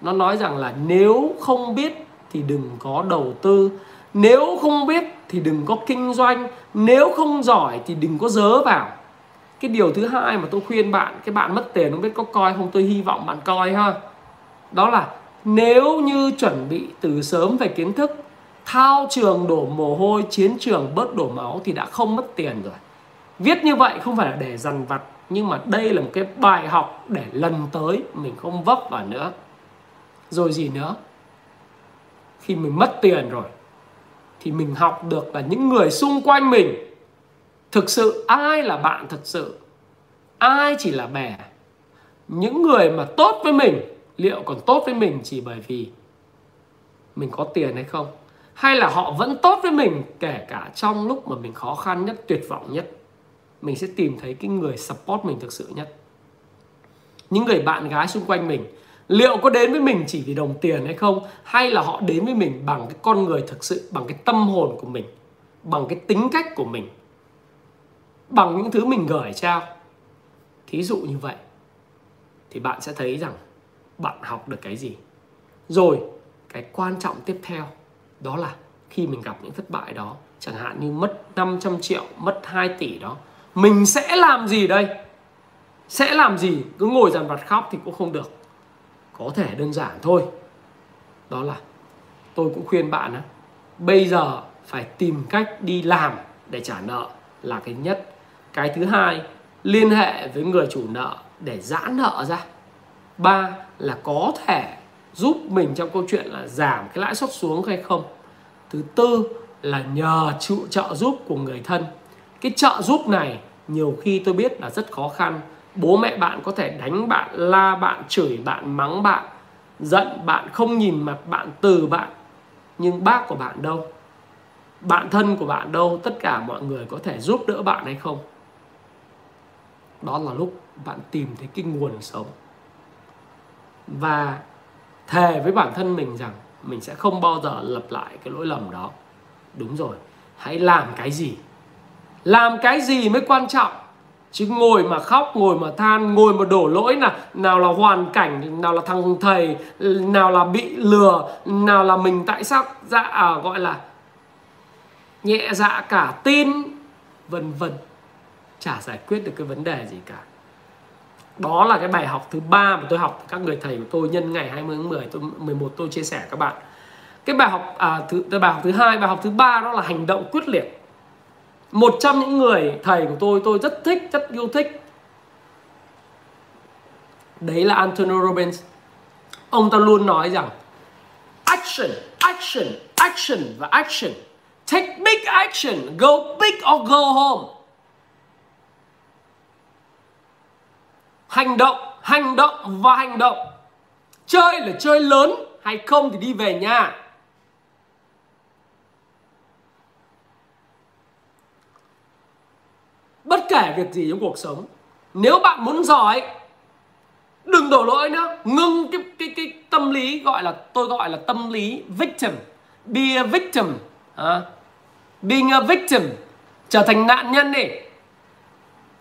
Speaker 1: Nó nói rằng là nếu không biết thì đừng có đầu tư. Nếu không biết thì đừng có kinh doanh. Nếu không giỏi thì đừng có dớ vào. Cái điều thứ hai mà tôi khuyên bạn, cái bạn mất tiền không biết có coi không? Tôi hy vọng bạn coi ha đó là nếu như chuẩn bị từ sớm về kiến thức, thao trường đổ mồ hôi, chiến trường bớt đổ máu thì đã không mất tiền rồi. Viết như vậy không phải là để dằn vặt, nhưng mà đây là một cái bài học để lần tới mình không vấp vào nữa. Rồi gì nữa? Khi mình mất tiền rồi, thì mình học được là những người xung quanh mình, thực sự ai là bạn thật sự? Ai chỉ là bè? Những người mà tốt với mình liệu còn tốt với mình chỉ bởi vì mình có tiền hay không? Hay là họ vẫn tốt với mình kể cả trong lúc mà mình khó khăn nhất, tuyệt vọng nhất? Mình sẽ tìm thấy cái người support mình thực sự nhất. Những người bạn gái xung quanh mình, liệu có đến với mình chỉ vì đồng tiền hay không? Hay là họ đến với mình bằng cái con người thực sự, bằng cái tâm hồn của mình, bằng cái tính cách của mình, bằng những thứ mình gửi trao? Thí dụ như vậy, thì bạn sẽ thấy rằng bạn học được cái gì. Rồi, cái quan trọng tiếp theo, đó là khi mình gặp những thất bại đó, chẳng hạn như mất 500 triệu, mất 2 tỷ đó, mình sẽ làm gì đây? Sẽ làm gì? Cứ ngồi dằn vặt khóc thì cũng không được. Có thể đơn giản thôi. Đó là, tôi cũng khuyên bạn á, bây giờ phải tìm cách đi làm để trả nợ là cái nhất. Cái thứ hai, liên hệ với người chủ nợ để giãn nợ ra ba là có thể giúp mình trong câu chuyện là giảm cái lãi suất xuống hay không. Thứ tư là nhờ trụ, trợ giúp của người thân. Cái trợ giúp này nhiều khi tôi biết là rất khó khăn. Bố mẹ bạn có thể đánh bạn, la bạn, chửi bạn, mắng bạn, giận bạn, không nhìn mặt bạn, từ bạn. Nhưng bác của bạn đâu? Bạn thân của bạn đâu? Tất cả mọi người có thể giúp đỡ bạn hay không? Đó là lúc bạn tìm thấy cái nguồn sống và thề với bản thân mình rằng mình sẽ không bao giờ lặp lại cái lỗi lầm đó. Đúng rồi hãy làm cái gì? Làm cái gì mới quan trọng? Chứ ngồi mà khóc ngồi mà than ngồi mà đổ lỗi là nào là hoàn cảnh nào là thằng thầy nào là bị lừa nào là mình tại sao dạ à, gọi là nhẹ dạ cả tin vân vân. Chả giải quyết được cái vấn đề gì cả đó là cái bài học thứ ba mà tôi học các người thầy của tôi nhân ngày 20 tháng 10 tôi 11 tôi chia sẻ các bạn. Cái bài học à, thứ bài học thứ hai bài học thứ ba đó là hành động quyết liệt. Một trong những người thầy của tôi tôi rất thích rất yêu thích. Đấy là Antonio Robbins. Ông ta luôn nói rằng action action action và action. Take big action. Go big or go home. Hành động hành động và hành động. Chơi là chơi lớn hay không thì đi về nhà. Bất kể việc gì trong cuộc sống nếu bạn muốn giỏi đừng đổ lỗi nữa. Ngưng cái cái cái tâm lý gọi là tôi gọi là tâm lý victim. Be a victim. Uh, being a victim. Trở thành nạn nhân đi.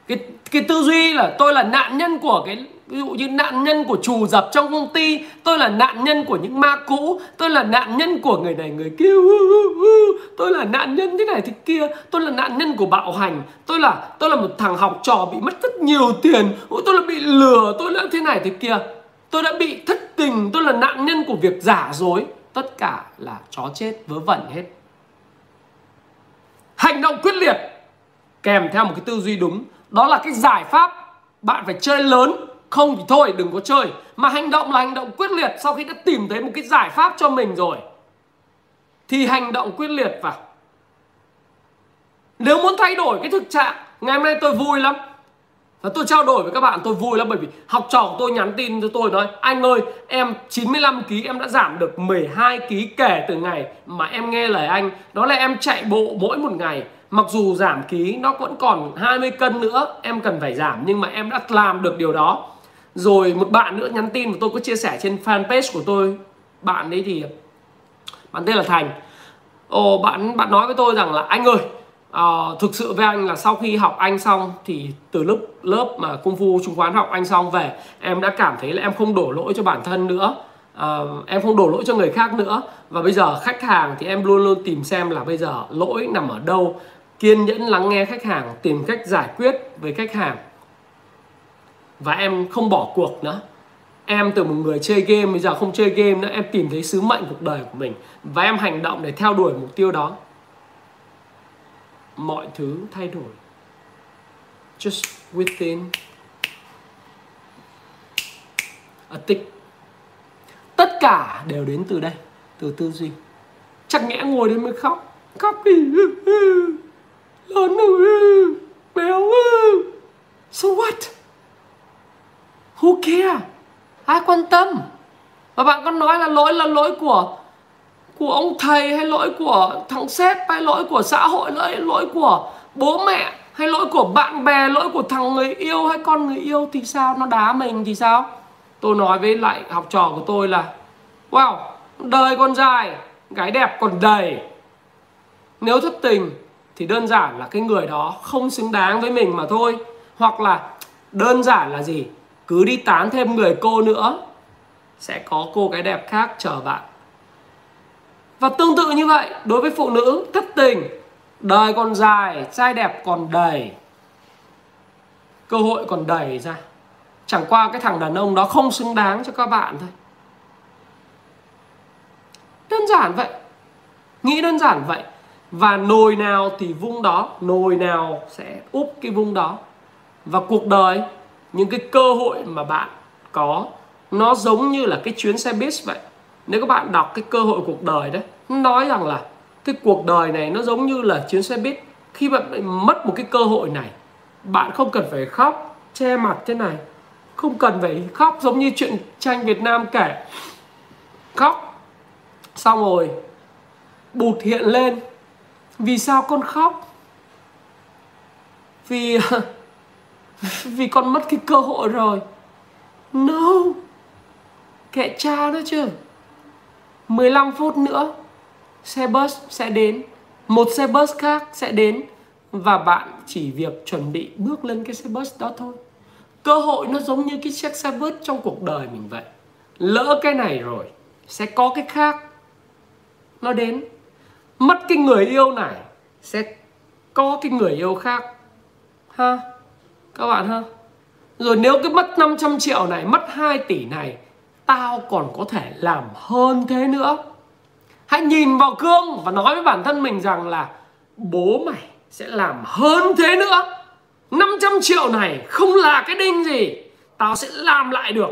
Speaker 1: Cái cái tư duy là tôi là nạn nhân của cái, ví dụ như nạn nhân của trù dập trong công ty, tôi là nạn nhân của những ma cũ, tôi là nạn nhân của người này người kia tôi là nạn nhân thế này thế kia, tôi là nạn nhân của bạo hành, tôi là tôi là một thằng học trò bị mất rất nhiều tiền tôi là bị lừa, tôi là thế này thế kia. Tôi đã bị thất tình, tôi là nạn nhân của việc giả dối. Tất cả là chó chết, vớ vẩn hết. Hành động quyết liệt kèm theo một cái tư duy đúng đó là cái giải pháp bạn phải chơi lớn. Không thì thôi, đừng có chơi. Mà hành động là hành động quyết liệt. Sau khi đã tìm thấy một cái giải pháp cho mình rồi, thì hành động quyết liệt vào. Nếu muốn thay đổi cái thực trạng, ngày hôm nay tôi vui lắm và tôi trao đổi với các bạn, tôi vui lắm bởi vì học trò của tôi nhắn tin cho tôi nói, anh ơi, em 95 kg em đã giảm được 12 kg kể từ ngày mà em nghe lời anh. Đó là em chạy bộ mỗi một ngày. Mặc dù giảm ký nó vẫn còn 20 cân nữa, em cần phải giảm nhưng mà em đã làm được điều đó. Rồi một bạn nữa nhắn tin mà tôi có chia sẻ trên fanpage của tôi. Bạn ấy thì, bạn tên là thành. Ồ, bạn bạn nói với tôi rằng là, anh ơi uh, thực sự với anh là sau khi học anh xong thì từ lúc lớp mà công phu chứng khoán học anh xong về em đã cảm thấy là em không đổ lỗi cho bản thân nữa. Uh, em không đổ lỗi cho người khác nữa. Và bây giờ khách hàng thì em luôn luôn tìm xem là bây giờ lỗi nằm ở đâu kiên nhẫn lắng nghe khách hàng tìm cách giải quyết với khách hàng. Và em không bỏ cuộc nữa. Em từ một người chơi game bây giờ không chơi game nữa em tìm thấy sứ mệnh cuộc đời của mình. Và em hành động để theo đuổi mục tiêu đó mọi thứ thay đổi. Just within a tick. Tất cả đều đến từ đây, từ tư duy. Chắc nhẽ ngồi đến mới khóc. Khóc đi. Lớn rồi béo so what? Who care? Ai quan tâm? Và bạn có nói là lỗi là lỗi của của ông thầy hay lỗi của thằng sếp hay lỗi của xã hội lỗi lỗi của bố mẹ hay lỗi của bạn bè, lỗi của thằng người yêu hay con người yêu thì sao? Nó đá mình thì sao? Tôi nói với lại học trò của tôi là, wow, đời còn dài gái đẹp còn đầy. Nếu thất tình thì đơn giản là cái người đó không xứng đáng với mình mà thôi. Hoặc là đơn giản là gì? Cứ đi tán thêm người cô nữa, sẽ có cô gái đẹp khác chờ bạn và tương tự như vậy, đối với phụ nữ, thất tình, đời còn dài, trai đẹp còn đầy, cơ hội còn đầy ra. Chẳng qua cái thằng đàn ông đó không xứng đáng cho các bạn thôi. Đơn giản vậy. Nghĩ đơn giản vậy. Và nồi nào thì vung đó, nồi nào sẽ úp cái vung đó. Và cuộc đời, những cái cơ hội mà bạn có, nó giống như là cái chuyến xe buýt vậy nếu các bạn đọc cái cơ hội cuộc đời đấy nói rằng là cái cuộc đời này nó giống như là chuyến xe buýt. Khi bạn mất một cái cơ hội này, bạn không cần phải khóc, che mặt thế này. Không cần phải khóc giống như chuyện tranh Việt Nam kể. Khóc, xong rồi, bụt hiện lên. Vì sao con khóc? Vì vì con mất cái cơ hội rồi. No kệ cha đó chứ. 15 phút nữa, xe bus sẽ đến, một xe bus khác sẽ đến và bạn chỉ việc chuẩn bị bước lên cái xe bus đó thôi. Cơ hội nó giống như cái chiếc xe bus trong cuộc đời mình vậy. Lỡ cái này rồi, sẽ có cái khác. Nó đến. Mất cái người yêu này, sẽ có cái người yêu khác. Ha? Các bạn ha? Rồi nếu cái mất 500 triệu này, mất 2 tỷ này tao còn có thể làm hơn thế nữa. Hãy nhìn vào gương và nói với bản thân mình rằng là bố mày sẽ làm hơn thế nữa. 500 triệu này không là cái đinh gì, tao sẽ làm lại được.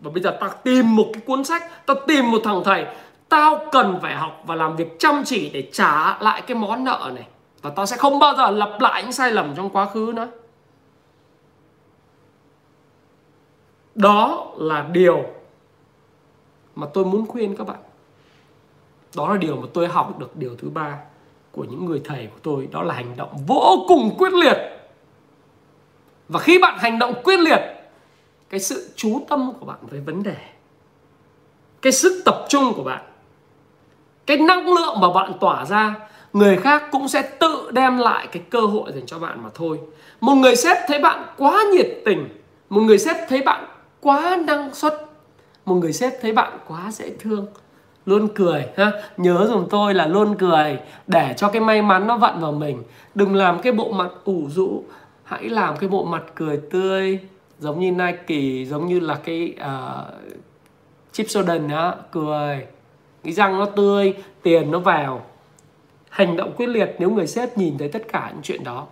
Speaker 1: Và bây giờ tao tìm một cái cuốn sách, tao tìm một thằng thầy. Tao cần phải học và làm việc chăm chỉ để trả lại cái món nợ này. Và tao sẽ không bao giờ lặp lại những sai lầm trong quá khứ nữa. Đó là điều mà tôi muốn khuyên các bạn. Đó là điều mà tôi học được điều thứ ba của những người thầy của tôi, đó là hành động vô cùng quyết liệt. Và khi bạn hành động quyết liệt, cái sự chú tâm của bạn với vấn đề, cái sức tập trung của bạn, cái năng lượng mà bạn tỏa ra, người khác cũng sẽ tự đem lại cái cơ hội dành cho bạn mà thôi. Một người sếp thấy bạn quá nhiệt tình, một người sếp thấy bạn quá năng suất một người sếp thấy bạn quá dễ thương luôn cười ha? Nhớ dùng tôi là luôn cười để cho cái may mắn nó vận vào mình. Đừng làm cái bộ mặt ủ rũ hãy làm cái bộ mặt cười tươi giống như Nike giống như là cái uh, chip Soden á. Cười. Cái răng nó tươi tiền nó vào. Hành động quyết liệt nếu người sếp nhìn thấy tất cả những chuyện đó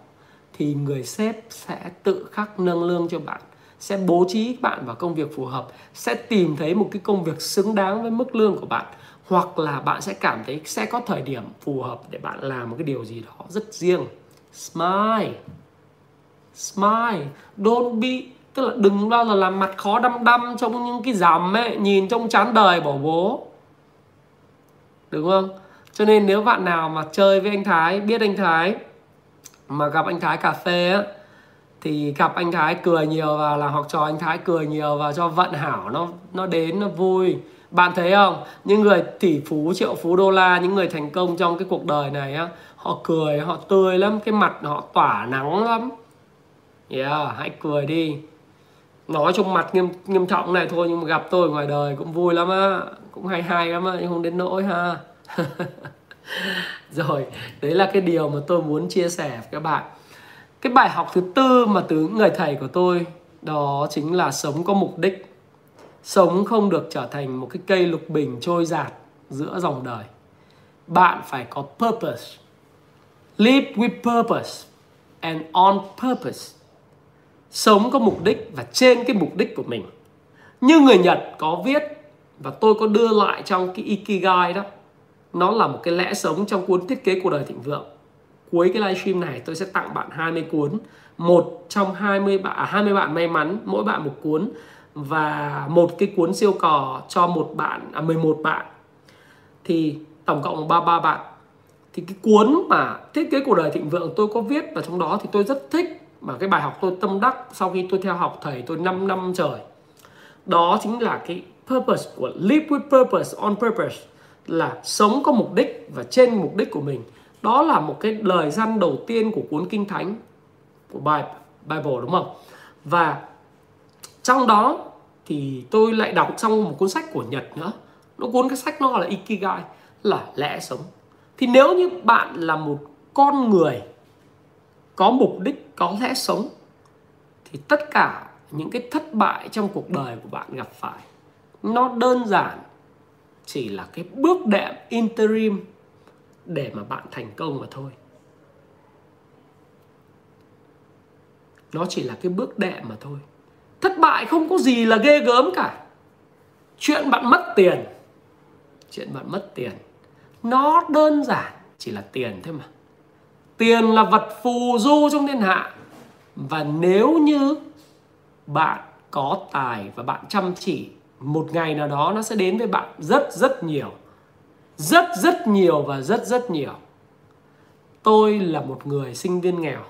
Speaker 1: thì người sếp sẽ tự khắc nâng lương cho bạn sẽ bố trí bạn vào công việc phù hợp, sẽ tìm thấy một cái công việc xứng đáng với mức lương của bạn, hoặc là bạn sẽ cảm thấy sẽ có thời điểm phù hợp để bạn làm một cái điều gì đó rất riêng. Smile. Smile. Don't be, tức là đừng bao giờ làm mặt khó đăm đăm trong những cái rằm ấy nhìn trong chán đời bỏ bố. Đúng không? Cho nên nếu bạn nào mà chơi với anh Thái, biết anh Thái, mà gặp anh Thái cà phê á thì gặp anh Thái cười nhiều và là học trò anh Thái cười nhiều và cho vận hảo nó nó đến nó vui. Bạn thấy không? Những người tỷ phú, triệu phú đô la, những người thành công trong cái cuộc đời này á, họ cười, họ tươi lắm, cái mặt họ tỏa nắng lắm. Yeah, hãy cười đi. Nói trong mặt nghiêm nghiêm trọng này thôi, nhưng mà gặp tôi ngoài đời cũng vui lắm á, cũng hay hay lắm á, nhưng không đến nỗi ha. Rồi, đấy là cái điều mà tôi muốn chia sẻ với các bạn cái bài học thứ tư mà từ người thầy của tôi, đó chính là sống có mục đích. Sống không được trở thành một cái cây lục bình trôi giạt giữa dòng đời. Bạn phải có purpose. Live with purpose and on purpose. Sống có mục đích và trên cái mục đích của mình. Như người Nhật có viết và tôi có đưa lại trong cái Ikigai đó, nó là một cái lẽ sống trong cuốn thiết kế cuộc đời thịnh vượng cuối cái livestream này tôi sẽ tặng bạn 20 cuốn. Một trong 20 bạn à, 20 bạn may mắn mỗi bạn một cuốn. Và một cái cuốn siêu cò cho một bạn à 11 bạn. Thì tổng cộng ba ba bạn. Thì cái cuốn mà thiết kế cuộc đời thịnh vượng tôi có viết và trong đó thì tôi rất thích. Mà cái bài học tôi tâm đắc sau khi tôi theo học thầy tôi 5 năm trời. Đó chính là cái purpose của live with purpose on purpose là sống có mục đích và trên mục đích của mình đó là một cái lời răn đầu tiên của cuốn kinh thánh, của bài Bible, đúng không? Và trong đó thì tôi lại đọc trong một cuốn sách của Nhật nữa. Nó cuốn cái sách nó gọi là Ikigai, là lẽ sống. Thì nếu như bạn là một con người có mục đích, có lẽ sống, thì tất cả những cái thất bại trong cuộc đời của bạn gặp phải, nó đơn giản chỉ là cái bước đệm interim để mà bạn thành công mà thôi. Nó chỉ là cái bước đệm mà thôi. Thất bại không có gì là ghê gớm cả. Chuyện bạn mất tiền. Chuyện bạn mất tiền. Nó đơn giản, chỉ là tiền thôi mà. Tiền là vật phù du trong thiên hạ. Và nếu như bạn có tài và bạn chăm chỉ, một ngày nào đó nó sẽ đến với bạn rất rất nhiều rất rất nhiều và rất rất nhiều. Tôi là một người sinh viên nghèo.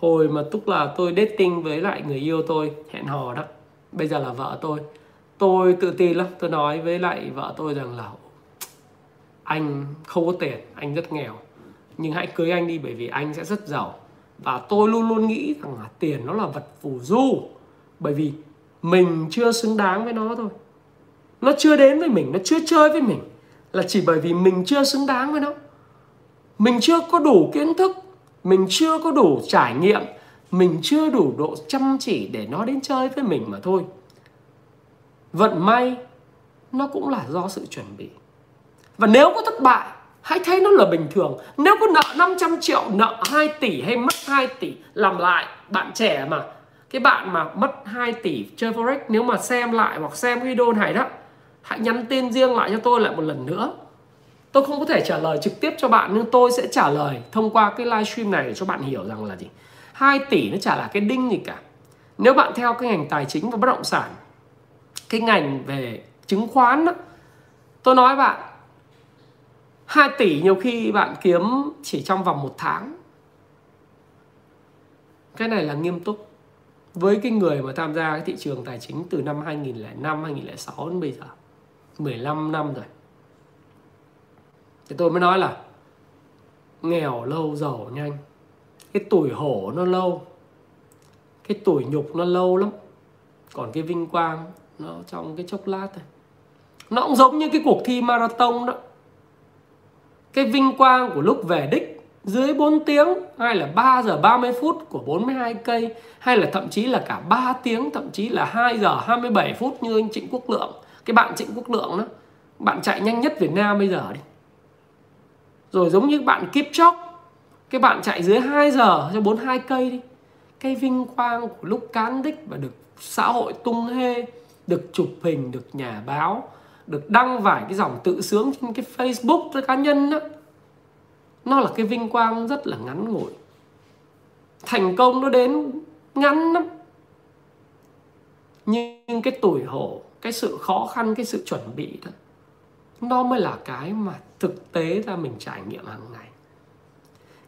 Speaker 1: Hồi mà tức là tôi dating với lại người yêu tôi, hẹn hò đó. Bây giờ là vợ tôi. Tôi tự tin lắm. Tôi nói với lại vợ tôi rằng là, anh không có tiền, anh rất nghèo. Nhưng hãy cưới anh đi bởi vì anh sẽ rất giàu. Và tôi luôn luôn nghĩ rằng là tiền nó là vật phù du, bởi vì mình chưa xứng đáng với nó thôi. Nó chưa đến với mình, nó chưa chơi với mình là chỉ bởi vì mình chưa xứng đáng với nó. Mình chưa có đủ kiến thức, mình chưa có đủ trải nghiệm, mình chưa đủ độ chăm chỉ để nó đến chơi với mình mà thôi. Vận may, nó cũng là do sự chuẩn bị. Và nếu có thất bại, hãy thấy nó là bình thường. Nếu có nợ 500 triệu, nợ 2 tỷ hay mất 2 tỷ, làm lại, bạn trẻ mà. Cái bạn mà mất 2 tỷ chơi forex, nếu mà xem lại hoặc xem video này đó hãy nhắn tin riêng lại cho tôi lại một lần nữa. Tôi không có thể trả lời trực tiếp cho bạn nhưng tôi sẽ trả lời thông qua cái livestream này để cho bạn hiểu rằng là gì. 2 tỷ nó chả là cái đinh gì cả. Nếu bạn theo cái ngành tài chính và bất động sản cái ngành về chứng khoán đó, tôi nói bạn 2 tỷ nhiều khi bạn kiếm chỉ trong vòng một tháng. Cái này là nghiêm túc. Với cái người mà tham gia cái thị trường tài chính từ năm 2005 2006 đến bây giờ. 15 năm rồi. Thì tôi mới nói là nghèo lâu giàu nhanh. Cái tuổi hổ nó lâu, cái tuổi nhục nó lâu lắm. Còn cái vinh quang nó trong cái chốc lát thôi. Nó cũng giống như cái cuộc thi marathon đó. Cái vinh quang của lúc về đích dưới 4 tiếng, hay là 3 giờ 30 phút của 42 cây, hay là thậm chí là cả 3 tiếng, thậm chí là 2 giờ 27 phút như anh Trịnh Quốc Lượng cái bạn Trịnh Quốc Lượng đó, bạn chạy nhanh nhất Việt Nam bây giờ đi. Rồi giống như bạn Kipchoge cái bạn chạy dưới 2 giờ cho 42 cây đi. Cái vinh quang của lúc cán đích và được xã hội tung hê, được chụp hình, được nhà báo, được đăng vài cái dòng tự sướng trên cái Facebook cho cá nhân đó. Nó là cái vinh quang rất là ngắn ngủi. Thành công nó đến ngắn lắm. Nhưng cái tuổi hổ cái sự khó khăn cái sự chuẩn bị đó nó mới là cái mà thực tế ra mình trải nghiệm hàng ngày.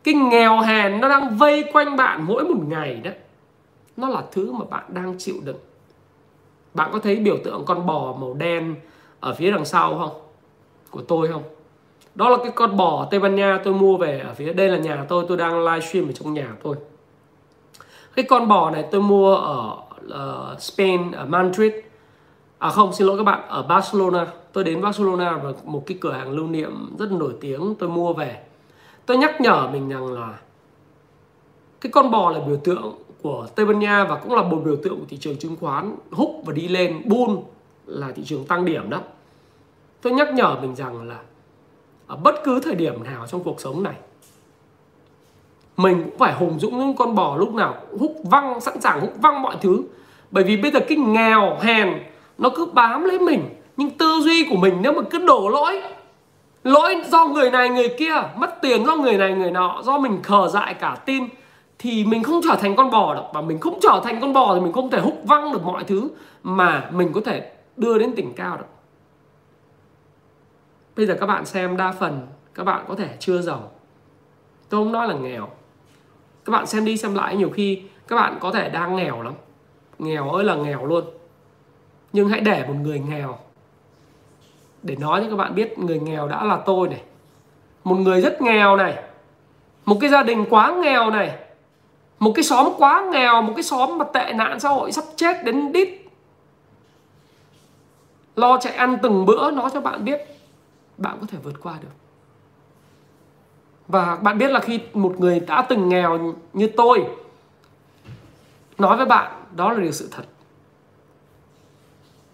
Speaker 1: Cái nghèo hèn nó đang vây quanh bạn mỗi một ngày đó nó là thứ mà bạn đang chịu đựng. Bạn có thấy biểu tượng con bò màu đen ở phía đằng sau không? Của tôi không? Đó là cái con bò Tây Ban Nha tôi mua về ở phía đây là nhà tôi tôi đang livestream ở trong nhà tôi. Cái con bò này tôi mua ở uh, Spain ở Madrid à không, xin lỗi các bạn, ở Barcelona. Tôi đến Barcelona và một cái cửa hàng lưu niệm rất nổi tiếng tôi mua về. Tôi nhắc nhở mình rằng là cái con bò là biểu tượng của Tây Ban Nha và cũng là một biểu tượng của thị trường chứng khoán. Húc và đi lên, bull là thị trường tăng điểm đó. Tôi nhắc nhở mình rằng là ở bất cứ thời điểm nào trong cuộc sống này, mình cũng phải hùng dũng những con bò lúc nào hút húc văng, sẵn sàng húc văng mọi thứ. Bởi vì bây giờ cái nghèo hèn nó cứ bám lấy mình. Nhưng tư duy của mình nếu mà cứ đổ lỗi lỗi do người này, người kia, mất tiền do người này, người nọ, do mình khờ dại cả tin, thì mình không trở thành con bò được và mình không trở thành con bò thì mình không thể húc văng được mọi thứ mà mình có thể đưa đến đỉnh cao được. Bây giờ các bạn xem đa phần, các bạn có thể chưa giàu. Tôi không nói là nghèo. Các bạn xem đi xem lại, nhiều khi các bạn có thể đang nghèo lắm. Nghèo ơi là nghèo luôn nhưng hãy để một người nghèo, để nói cho các bạn biết người nghèo đã là tôi này. Một người rất nghèo này, một cái gia đình quá nghèo này, một cái xóm quá nghèo, một cái xóm mà tệ nạn xã hội sắp chết đến đít. Lo chạy ăn từng bữa, nói cho bạn biết, bạn có thể vượt qua được. Và bạn biết là khi một người đã từng nghèo như tôi, nói với bạn, đó là điều sự thật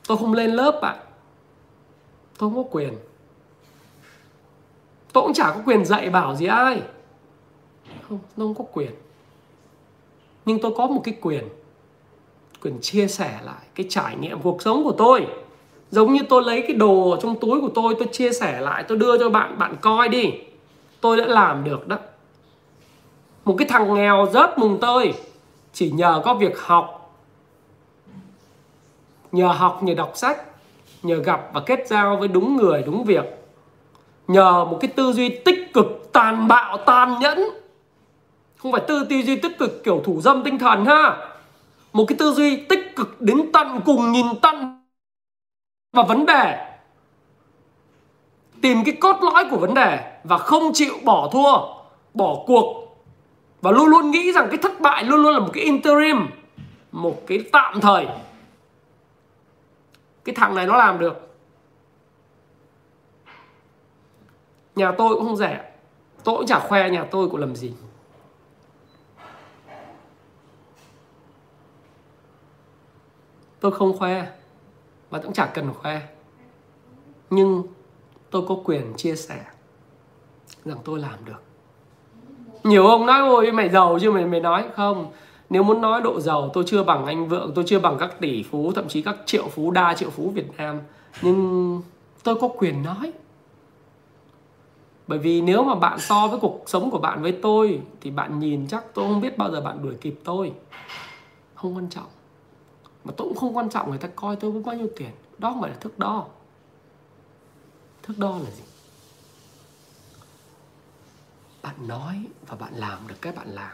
Speaker 1: tôi không lên lớp bạn tôi không có quyền. Tôi cũng chả có quyền dạy bảo gì ai. Không, tôi không có quyền. Nhưng tôi có một cái quyền. Quyền chia sẻ lại cái trải nghiệm cuộc sống của tôi. Giống như tôi lấy cái đồ ở trong túi của tôi tôi chia sẻ lại, tôi đưa cho bạn bạn coi đi. Tôi đã làm được đó. Một cái thằng nghèo rớt mùng tơi, chỉ nhờ có việc học nhờ học, nhờ đọc sách, nhờ gặp và kết giao với đúng người, đúng việc. Nhờ một cái tư duy tích cực, tàn bạo, tàn nhẫn. Không phải tư tư duy tích cực kiểu thủ dâm tinh thần ha. Một cái tư duy tích cực đến tận cùng, nhìn tận vào vấn đề. Tìm cái cốt lõi của vấn đề và không chịu bỏ thua, bỏ cuộc. Và luôn luôn nghĩ rằng cái thất bại luôn luôn là một cái interim, một cái tạm thời cái thằng này nó làm được. Nhà tôi cũng không rẻ. Tôi cũng chả khoe nhà tôi cũng làm gì. Tôi không khoe và cũng chả cần khoe. Nhưng tôi có quyền chia sẻ rằng tôi làm được. Nhiều ông nói, ôi, mày giàu chứ mày mày nói? Không nếu muốn nói độ giàu, tôi chưa bằng anh vượng, tôi chưa bằng các tỷ phú, thậm chí các triệu phú, đa triệu phú việt nam. Nhưng tôi có quyền nói. Bởi vì nếu mà bạn so với cuộc sống của bạn với tôi, thì bạn nhìn chắc tôi không biết bao giờ bạn đuổi kịp tôi. Không quan trọng. Mà tôi cũng không quan trọng, người ta coi tôi với bao nhiêu tiền. Đó không phải là thước đo. Thước đo là gì? Bạn nói và bạn làm được cái bạn làm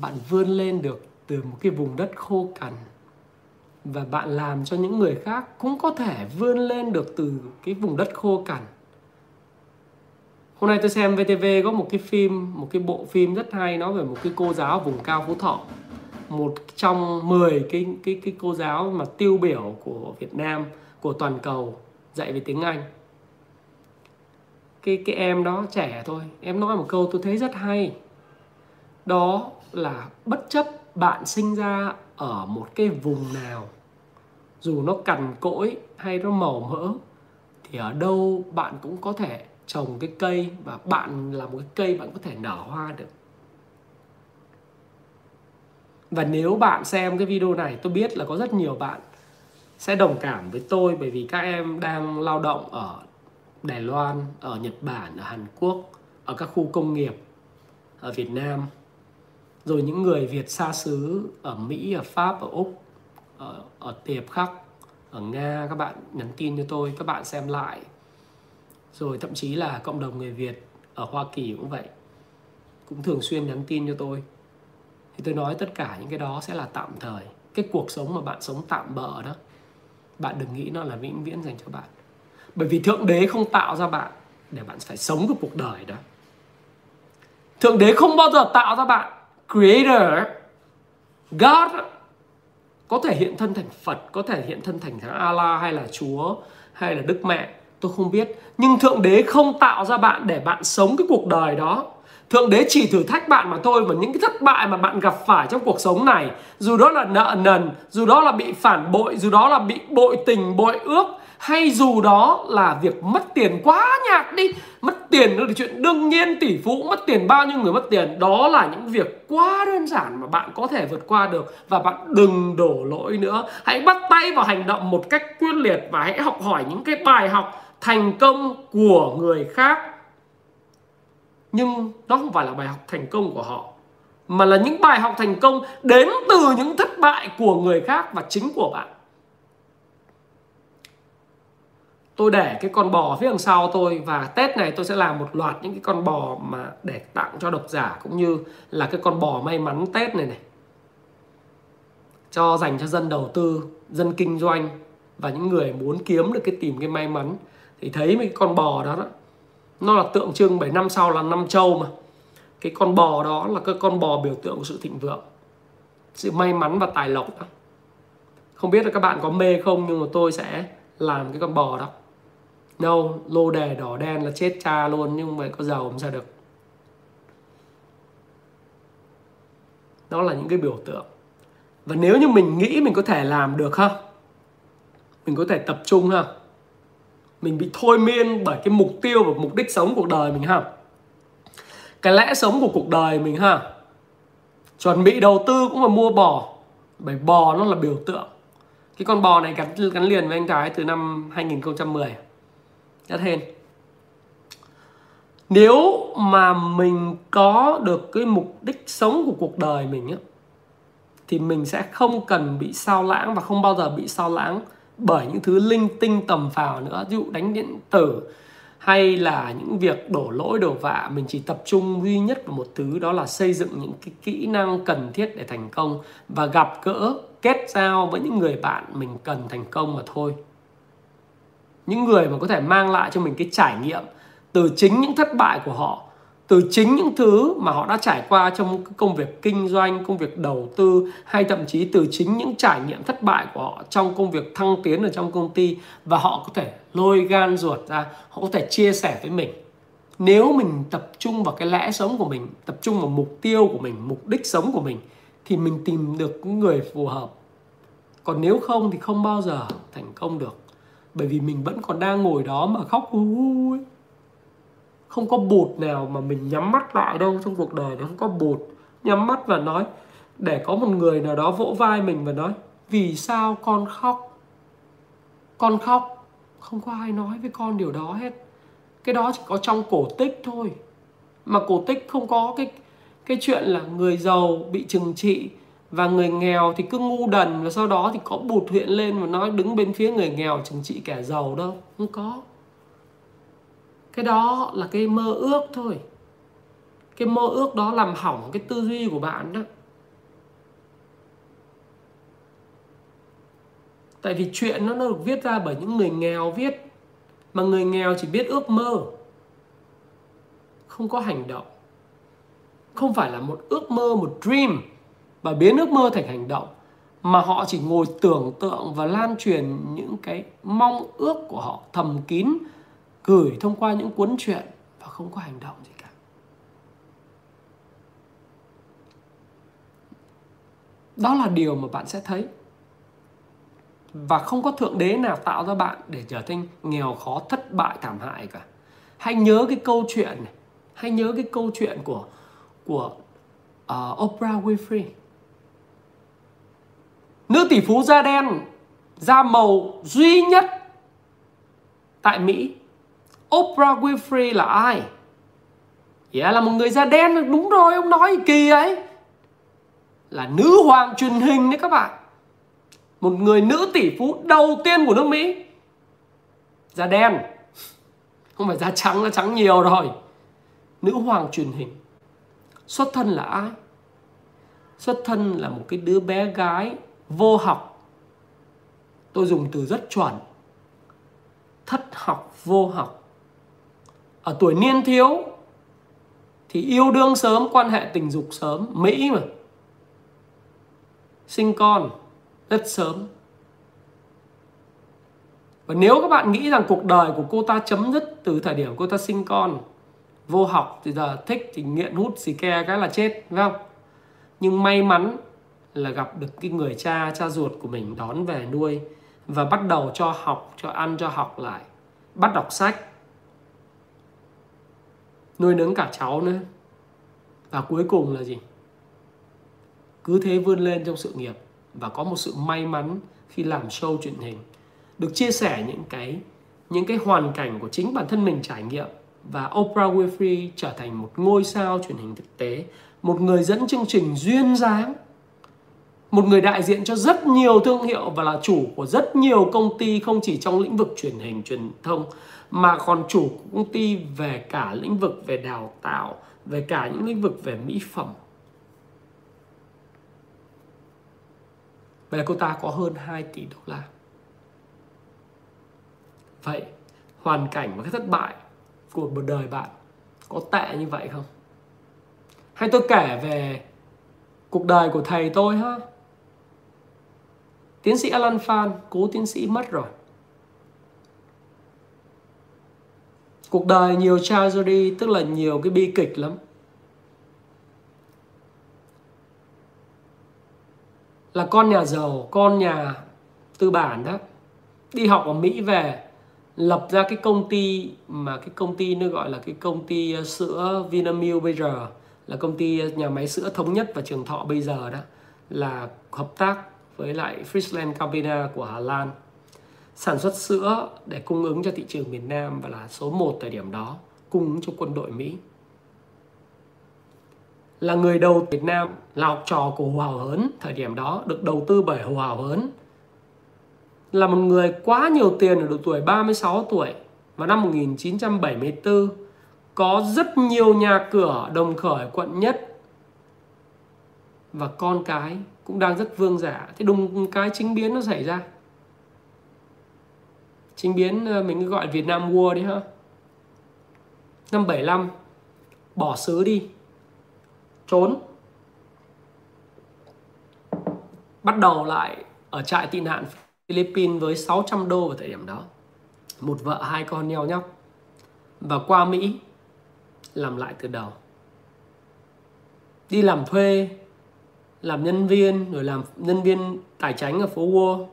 Speaker 1: bạn vươn lên được từ một cái vùng đất khô cằn và bạn làm cho những người khác cũng có thể vươn lên được từ cái vùng đất khô cằn. Hôm nay tôi xem VTV có một cái phim, một cái bộ phim rất hay nói về một cái cô giáo vùng cao Phú Thọ, một trong 10 cái cái cái cô giáo mà tiêu biểu của Việt Nam, của toàn cầu dạy về tiếng Anh. Cái cái em đó trẻ thôi, em nói một câu tôi thấy rất hay. Đó là bất chấp bạn sinh ra ở một cái vùng nào dù nó cằn cỗi hay nó màu mỡ thì ở đâu bạn cũng có thể trồng cái cây và bạn là một cái cây bạn có thể nở hoa được và nếu bạn xem cái video này tôi biết là có rất nhiều bạn sẽ đồng cảm với tôi bởi vì các em đang lao động ở Đài Loan, ở Nhật Bản, ở Hàn Quốc, ở các khu công nghiệp ở Việt Nam. Rồi những người Việt xa xứ ở Mỹ, ở Pháp, ở Úc, ở, ở Tiệp Khắc, ở Nga các bạn nhắn tin cho tôi, các bạn xem lại. Rồi thậm chí là cộng đồng người Việt ở Hoa Kỳ cũng vậy. Cũng thường xuyên nhắn tin cho tôi. Thì tôi nói tất cả những cái đó sẽ là tạm thời. Cái cuộc sống mà bạn sống tạm bợ đó, bạn đừng nghĩ nó là vĩnh viễn dành cho bạn bởi vì thượng đế không tạo ra bạn để bạn phải sống cái cuộc đời đó thượng đế không bao giờ tạo ra bạn creator god có thể hiện thân thành phật có thể hiện thân thành thằng allah hay là chúa hay là đức mẹ tôi không biết. Nhưng thượng đế không tạo ra bạn để bạn sống cái cuộc đời đó. Thượng đế chỉ thử thách bạn mà thôi Và những cái thất bại mà bạn gặp phải trong cuộc sống này Dù đó là nợ nần Dù đó là bị phản bội Dù đó là bị bội tình, bội ước hay dù đó là việc mất tiền quá nhạt đi, mất tiền là chuyện đương nhiên tỷ phú mất tiền, bao nhiêu người mất tiền, đó là những việc quá đơn giản mà bạn có thể vượt qua được và bạn đừng đổ lỗi nữa. Hãy bắt tay vào hành động một cách quyết liệt và hãy học hỏi những cái bài học thành công của người khác. Nhưng nó không phải là bài học thành công của họ, mà là những bài học thành công đến từ những thất bại của người khác và chính của bạn. Tôi để cái con bò phía đằng sau tôi và Tết này tôi sẽ làm một loạt những cái con bò mà để tặng cho độc giả cũng như là cái con bò may mắn Tết này này. Cho dành cho dân đầu tư, dân kinh doanh và những người muốn kiếm được cái tìm cái may mắn. Thì thấy mấy con bò đó, đó nó là tượng trưng bởi năm sau là năm châu mà. Cái con bò đó là cái con bò biểu tượng của sự thịnh vượng sự may mắn và tài lộc đó. Không biết là các bạn có mê không nhưng mà tôi sẽ làm cái con bò đó no lô đề đỏ đen là chết cha luôn, nhưng mà có giàu làm sao được. Đó là những cái biểu tượng. Và nếu như mình nghĩ mình có thể làm được ha, mình có thể tập trung ha, mình bị thôi miên bởi cái mục tiêu và mục đích sống cuộc đời mình ha. Cái lẽ sống của cuộc đời mình ha, chuẩn bị đầu tư cũng là mua bò, bởi bò nó là biểu tượng. Cái con bò này gắn gắn liền với anh cái từ năm 2010 rất hên nếu mà mình có được cái mục đích sống của cuộc đời mình á, thì mình sẽ không cần bị sao lãng và không bao giờ bị sao lãng bởi những thứ linh tinh tầm phào nữa. Ví dụ đánh điện tử hay là những việc đổ lỗi, đổ vạ, mình chỉ tập trung duy nhất vào một thứ, đó là xây dựng những cái kỹ năng cần thiết để thành công và gặp gỡ, kết giao với những người bạn mình cần thành công mà thôi những người mà có thể mang lại cho mình cái trải nghiệm từ chính những thất bại của họ, từ chính những thứ mà họ đã trải qua trong công việc kinh doanh, công việc đầu tư, hay thậm chí từ chính những trải nghiệm thất bại của họ trong công việc thăng tiến ở trong công ty và họ có thể lôi gan ruột ra, họ có thể chia sẻ với mình. Nếu mình tập trung vào cái lẽ sống của mình, tập trung vào mục tiêu của mình, mục đích sống của mình, thì mình tìm được những người phù hợp. Còn nếu không thì không bao giờ thành công được bởi vì mình vẫn còn đang ngồi đó mà khóc không có bột nào mà mình nhắm mắt lại đâu trong cuộc đời này, không có bột nhắm mắt và nói, để có một người nào đó vỗ vai mình và nói, vì sao con khóc? Con khóc? Không có ai nói với con điều đó hết. Cái đó chỉ có trong cổ tích thôi. Mà cổ tích không có cái cái chuyện là người giàu bị trừng trị và người nghèo thì cứ ngu đần và sau đó thì có bụt huyện lên và nói đứng bên phía người nghèo, chừng trị kẻ giàu đâu. Không có. Cái đó là cái mơ ước thôi. Cái mơ ước đó làm hỏng cái tư duy của bạn đó. Tại vì chuyện nó được viết ra bởi những người nghèo viết, mà người nghèo chỉ biết ước mơ. Không có hành động. Không phải là một ước mơ, một dream và biến ước mơ thành hành động. Mà họ chỉ ngồi tưởng tượng và lan truyền những cái mong ước của họ thầm kín gửi thông qua những cuốn truyện và không có hành động gì cả. Đó là điều mà bạn sẽ thấy. Và không có thượng đế nào tạo ra bạn để trở thành nghèo khó thất bại thảm hại cả. Hãy nhớ cái câu chuyện này. Hãy nhớ cái câu chuyện của của uh, Oprah Winfrey nữ tỷ phú da đen da màu duy nhất tại Mỹ. Oprah Winfrey là ai? Yeah, là một người da đen đúng rồi ông nói kỳ ấy. Là nữ hoàng truyền hình đấy các bạn. Một người nữ tỷ phú đầu tiên của nước Mỹ. Da đen. Không phải da trắng da trắng nhiều rồi. Nữ hoàng truyền hình. Xuất thân là ai? Xuất thân là một cái đứa bé gái vô học. Tôi dùng từ rất chuẩn. Thất học, vô học. Ở tuổi niên thiếu, thì yêu đương sớm, quan hệ tình dục sớm. Mỹ mà. Sinh con, rất sớm. Và nếu các bạn nghĩ rằng cuộc đời của cô ta chấm dứt từ thời điểm cô ta sinh con, vô học, thì giờ thích thì nghiện hút xì ke cái là chết, phải không? Nhưng may mắn là gặp được cái người cha cha ruột của mình đón về nuôi và bắt đầu cho học cho ăn cho học lại bắt đọc sách nuôi nấng cả cháu nữa. Và cuối cùng là gì? Cứ thế vươn lên trong sự nghiệp và có một sự may mắn khi làm show truyền hình được chia sẻ những cái những cái hoàn cảnh của chính bản thân mình trải nghiệm và Oprah Winfrey trở thành một ngôi sao truyền hình thực tế, một người dẫn chương trình duyên dáng, một người đại diện cho rất nhiều thương hiệu và là chủ của rất nhiều công ty không chỉ trong lĩnh vực truyền hình truyền thông mà còn chủ của công ty về cả lĩnh vực về đào tạo, về cả những lĩnh vực về mỹ phẩm. Vậy là cô ta có hơn 2 tỷ đô la. Vậy hoàn cảnh và cái thất bại của một đời bạn có tệ như vậy không? Hay tôi kể về cuộc đời của thầy tôi ha? Tiến sĩ Alan Phan, cố tiến sĩ mất rồi. Cuộc đời nhiều tragedy tức là nhiều cái bi kịch lắm. Là con nhà giàu, con nhà tư bản đó. Đi học ở Mỹ về lập ra cái công ty mà cái công ty nó gọi là cái công ty ờ, sữa Vinamilk bây giờ là công ty ờ, nhà máy sữa thống nhất và trường thọ bây giờ đó là hợp tác với lại Friesland Campina của Hà Lan. Sản xuất sữa để cung ứng cho thị trường miền Nam và là số 1 thời điểm đó, cung ứng cho quân đội Mỹ. Là người đầu Việt Nam là học trò của Hồ Hào Hớn. Thời điểm đó được đầu tư bởi Hồ Hào Hớn. Là một người quá nhiều tiền ở độ tuổi 36 tuổi. Vào năm 1974 có rất nhiều nhà cửa đồng khởi quận nhất. Và con cái cũng đang rất vương giả. Thì đùng cái chính biến nó xảy ra. Chính biến ờ, mình gọi Việt Nam War đi ha. Năm 75 bỏ xứ đi. Trốn. Bắt đầu lại ở trại tị nạn Philippines với 600 đô vào thời điểm đó. Một vợ, hai con nheo nhóc. Và qua Mỹ, làm lại từ đầu. Đi làm thuê làm nhân viên, rồi làm nhân viên tài chính ở phố Wall.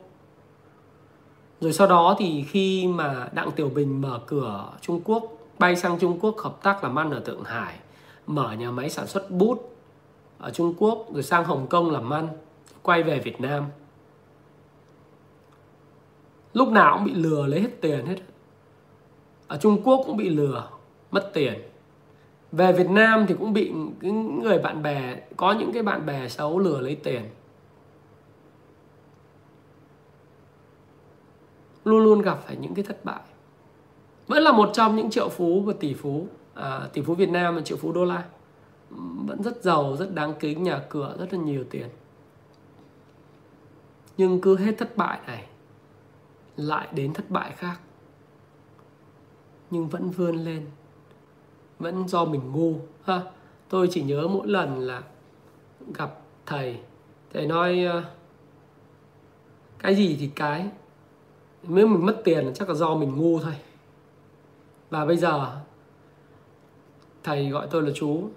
Speaker 1: Rồi sau đó thì khi mà Đặng Tiểu Bình mở cửa Trung Quốc, bay sang Trung Quốc hợp tác làm ăn ở Thượng Hải, mở nhà máy sản xuất bút ở Trung Quốc, rồi sang Hồng Kông làm ăn, quay về Việt Nam. Lúc nào cũng bị lừa lấy hết tiền hết. Ở Trung Quốc cũng bị lừa, mất tiền về Việt Nam thì cũng bị những người bạn bè có những cái bạn bè xấu lừa lấy tiền. Luôn luôn gặp phải những cái thất bại. Vẫn là một trong những triệu phú và tỷ phú à, tỷ phú Việt Nam và triệu phú đô la. Vẫn rất giàu rất đáng kính nhà cửa rất là nhiều tiền. Nhưng cứ hết thất bại này lại đến thất bại khác. Nhưng vẫn vươn lên vẫn do mình ngu ha. Tôi chỉ nhớ mỗi lần là gặp thầy thầy nói uh, cái gì thì cái nếu mình mất tiền chắc là do mình ngu thôi. Và bây giờ thầy gọi tôi là chú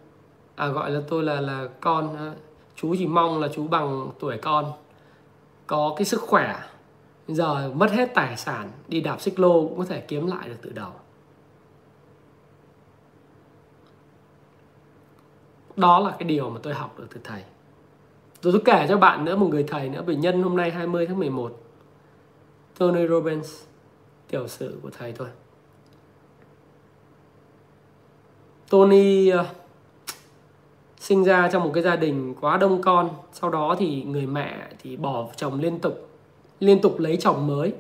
Speaker 1: à gọi là tôi là là con ờ, chú chỉ mong là chú bằng tuổi con có cái sức khỏe. Bây giờ mất hết tài sản đi đạp xích lô cũng có thể kiếm lại được từ đầu. Đó là cái điều mà tôi học được từ thầy. Rồi tôi kể cho bạn nữa một người thầy nữa bệnh nhân hôm nay 20 tháng 11 Tony Robbins tiểu sử của thầy thôi. Tony uh, sinh ra trong một cái gia đình quá đông con sau đó thì người mẹ thì bỏ chồng liên tục liên tục lấy chồng mới.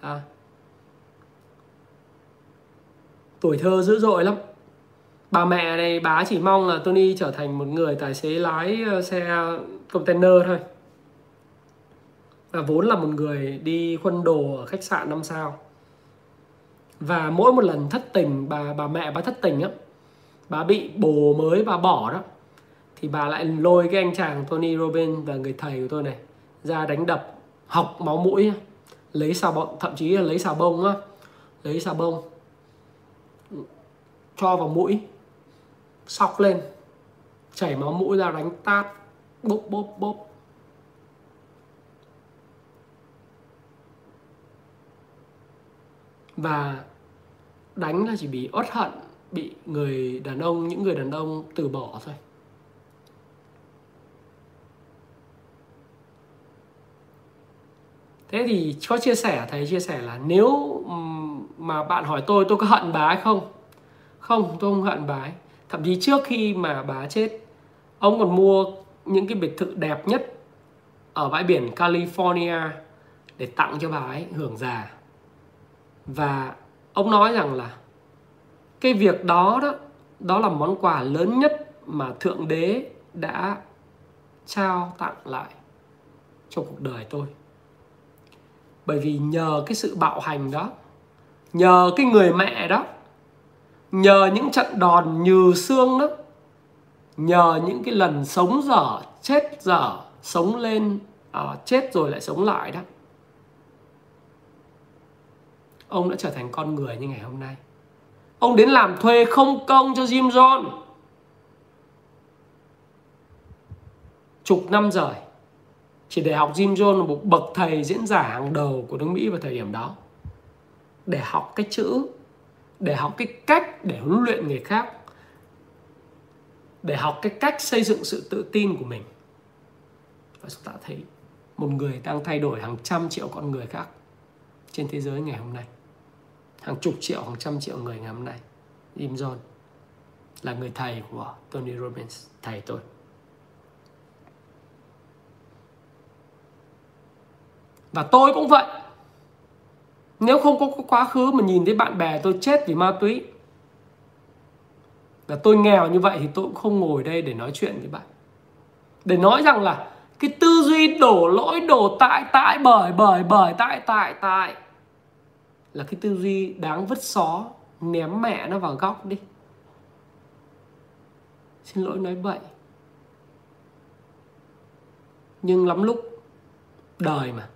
Speaker 1: À. tuổi thơ dữ dội lắm bà mẹ này, bà chỉ mong là Tony trở thành một người tài xế lái ờ, xe container thôi. Và vốn là một người đi khuân đồ ở khách sạn năm sao. Và mỗi một lần thất tình, bà bà mẹ bà thất tình á, bà bị bồ mới, bà bỏ đó, thì bà lại lôi cái anh chàng Tony Robbins và người thầy của tôi này ra đánh đập, học máu mũi lấy xà bông, thậm chí là lấy xà bông á, lấy xà bông cho vào mũi sọc lên, chảy máu mũi ra đánh tát, bốp bốp bốp. Và đánh là chỉ bị uất hận, bị người đàn ông, những người đàn ông từ bỏ thôi. Thế thì có chia sẻ, thầy chia sẻ là nếu mà bạn hỏi tôi tôi có hận bà ấy không? Không, tôi không hận bà ấy thậm chí trước khi mà bà chết, ông còn mua những cái biệt thự đẹp nhất ở bãi biển California để tặng cho bà ấy, hưởng già. Và ông nói rằng là cái việc đó đó đó là món quà lớn nhất mà thượng đế đã trao tặng lại cho cuộc đời tôi. Bởi vì nhờ cái sự bạo hành đó, nhờ cái người mẹ đó nhờ những trận đòn như xương đó nhờ những cái lần sống dở chết dở sống lên à, chết rồi lại sống lại đó ông đã trở thành con người như ngày hôm nay. Ông đến làm thuê không công cho Jim John chục năm rồi chỉ để học Jim Jones một bậc thầy diễn giả hàng đầu của nước Mỹ vào thời điểm đó. Để học cái chữ để học cái cách để huấn luyện người khác, để học cái cách xây dựng sự tự tin của mình. Và chúng ta thấy một người đang thay đổi hàng trăm triệu con người khác trên thế giới ngày hôm nay. Hàng chục triệu, hàng trăm triệu người ngày hôm nay. Jim Jones là người thầy của Tony Robbins, thầy tôi. Và tôi cũng vậy nếu không có quá khứ mà nhìn thấy bạn bè tôi chết vì ma túy và tôi nghèo như vậy thì tôi cũng không ngồi đây để nói chuyện với bạn. Để nói rằng là cái tư duy đổ lỗi, đổ tại tại, bởi bởi bởi, tại tại tại là cái tư duy đáng vứt xó, ném mẹ nó vào góc đi. Xin lỗi nói vậy nhưng lắm lúc đời mà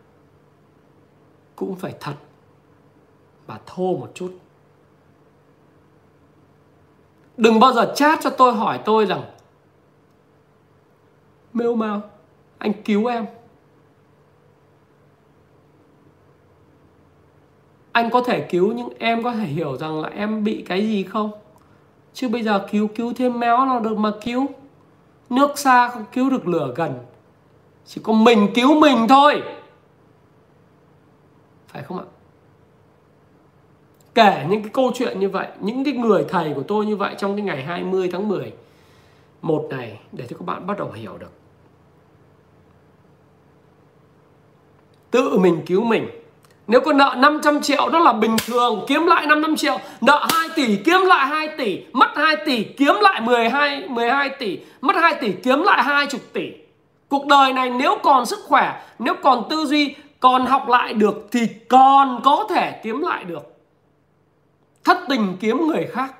Speaker 1: cũng phải thật và thô một chút. Đừng bao giờ chat cho tôi hỏi tôi rằng, Mêu Mao, anh cứu em. Anh có thể cứu nhưng em có thể hiểu rằng là em bị cái gì không? Chứ bây giờ cứu cứu thêm méo nào được mà cứu. Nước xa không cứu được lửa gần, chỉ có mình cứu mình thôi. Phải không ạ? Kể những cái câu chuyện như vậy, những cái người thầy của tôi như vậy trong cái ngày 20 tháng 10 một này, để cho các bạn bắt đầu hiểu được. Tự mình cứu mình. Nếu có nợ 500 triệu, đó là bình thường, Kiếm lại 500 triệu. Nợ 2 tỷ, kiếm lại 2 tỷ. Mất 2 tỷ, kiếm lại 12 12 tỷ. Mất 2 tỷ, kiếm lại 20 tỷ. Cuộc đời này nếu còn sức khỏe, Nếu còn tư duy, còn học lại được thì còn có thể kiếm lại được thất tình kiếm người khác.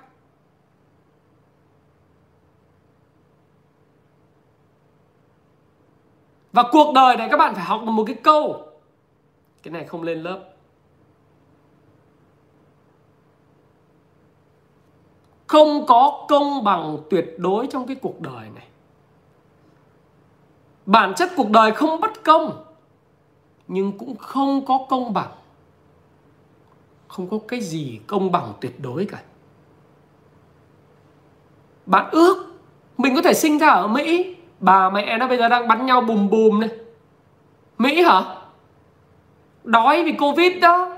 Speaker 1: Và cuộc đời này các bạn phải học một cái câu. Cái này không lên lớp. Không có công bằng tuyệt đối trong cái cuộc đời này. Bản chất cuộc đời không bất công, nhưng cũng không có công bằng không có cái gì công bằng tuyệt đối cả. Bạn ước mình có thể sinh ra ở mỹ. Bà, mẹ nó bây giờ đang bắn nhau bùm bùm này. Mỹ hả? Đói vì covid đó.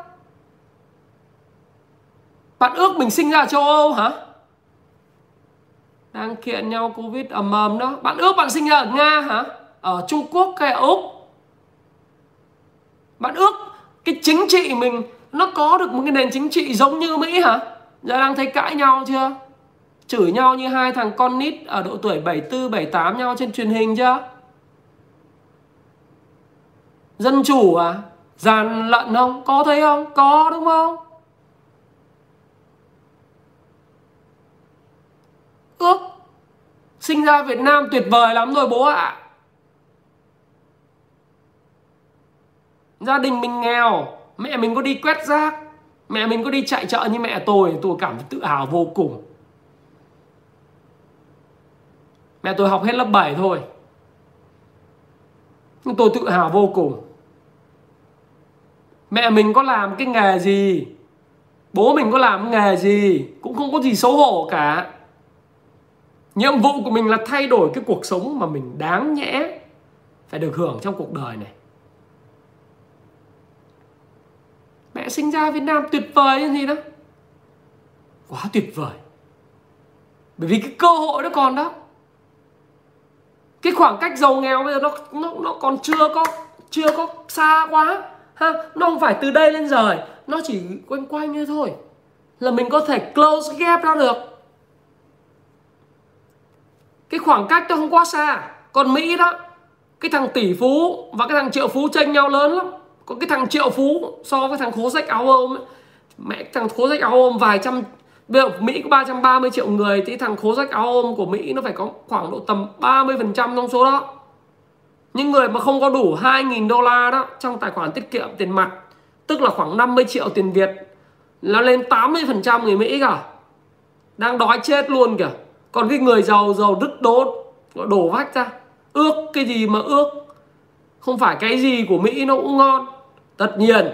Speaker 1: Bạn ước mình sinh ra ở châu âu hả? Đang kiện nhau covid ầm ầm đó. Bạn ước bạn sinh ra ở nga hả? Ở trung quốc hay ở úc? Bạn ước cái chính trị mình nó có được một cái nền chính trị giống như mỹ hả giờ đang thấy cãi nhau chưa chửi nhau như hai thằng con nít ở độ tuổi 74, 78 nhau trên truyền hình chưa? Dân chủ à? Gian lận không? Có thấy không? Có đúng không? Ước Sinh ra Việt Nam tuyệt vời lắm rồi bố ạ à. Gia đình mình nghèo Mẹ mình có đi quét rác. Mẹ mình có đi chạy chợ như mẹ tôi Tôi cảm thấy tự hào vô cùng. Mẹ tôi học hết lớp 7 thôi. Nhưng tôi tự hào vô cùng. Mẹ mình có làm cái nghề gì? Bố mình có làm nghề gì? Cũng không có gì xấu hổ cả. Nhiệm vụ của mình là thay đổi cái cuộc sống mà mình đáng nhẽ Phải được hưởng trong cuộc đời này. Sinh ra Việt Nam tuyệt vời như gì đó. Quá tuyệt vời. Bởi vì cái cơ hội nó còn đó. Cái khoảng cách giàu nghèo bây giờ nó nó nó còn chưa có chưa có xa quá. Ha nó không phải từ đây lên rời. Nó chỉ quanh quanh như thôi. Là mình có thể close gap ra được. Cái khoảng cách nó không quá xa. Còn mỹ đó cái thằng tỷ phú và cái thằng triệu phú tranh nhau lớn lắm có cái thằng triệu phú so với thằng khố rách áo ôm ấy. mẹ thằng khố rách áo ôm vài trăm, Bây giờ Mỹ có 330 triệu người, thì thằng khố rách áo ôm của Mỹ nó phải có khoảng độ tầm 30% trong số đó. Những người mà không có đủ 2.000 đô la đó, trong tài khoản tiết kiệm tiền mặt, tức là khoảng 50 triệu tiền Việt, là lên 80% người Mỹ cả. Đang đói chết luôn kìa. Còn cái người giàu giàu đứt đốt đổ vách ra. Ước cái gì mà ước. Không phải cái gì của Mỹ nó cũng ngon. Tất nhiên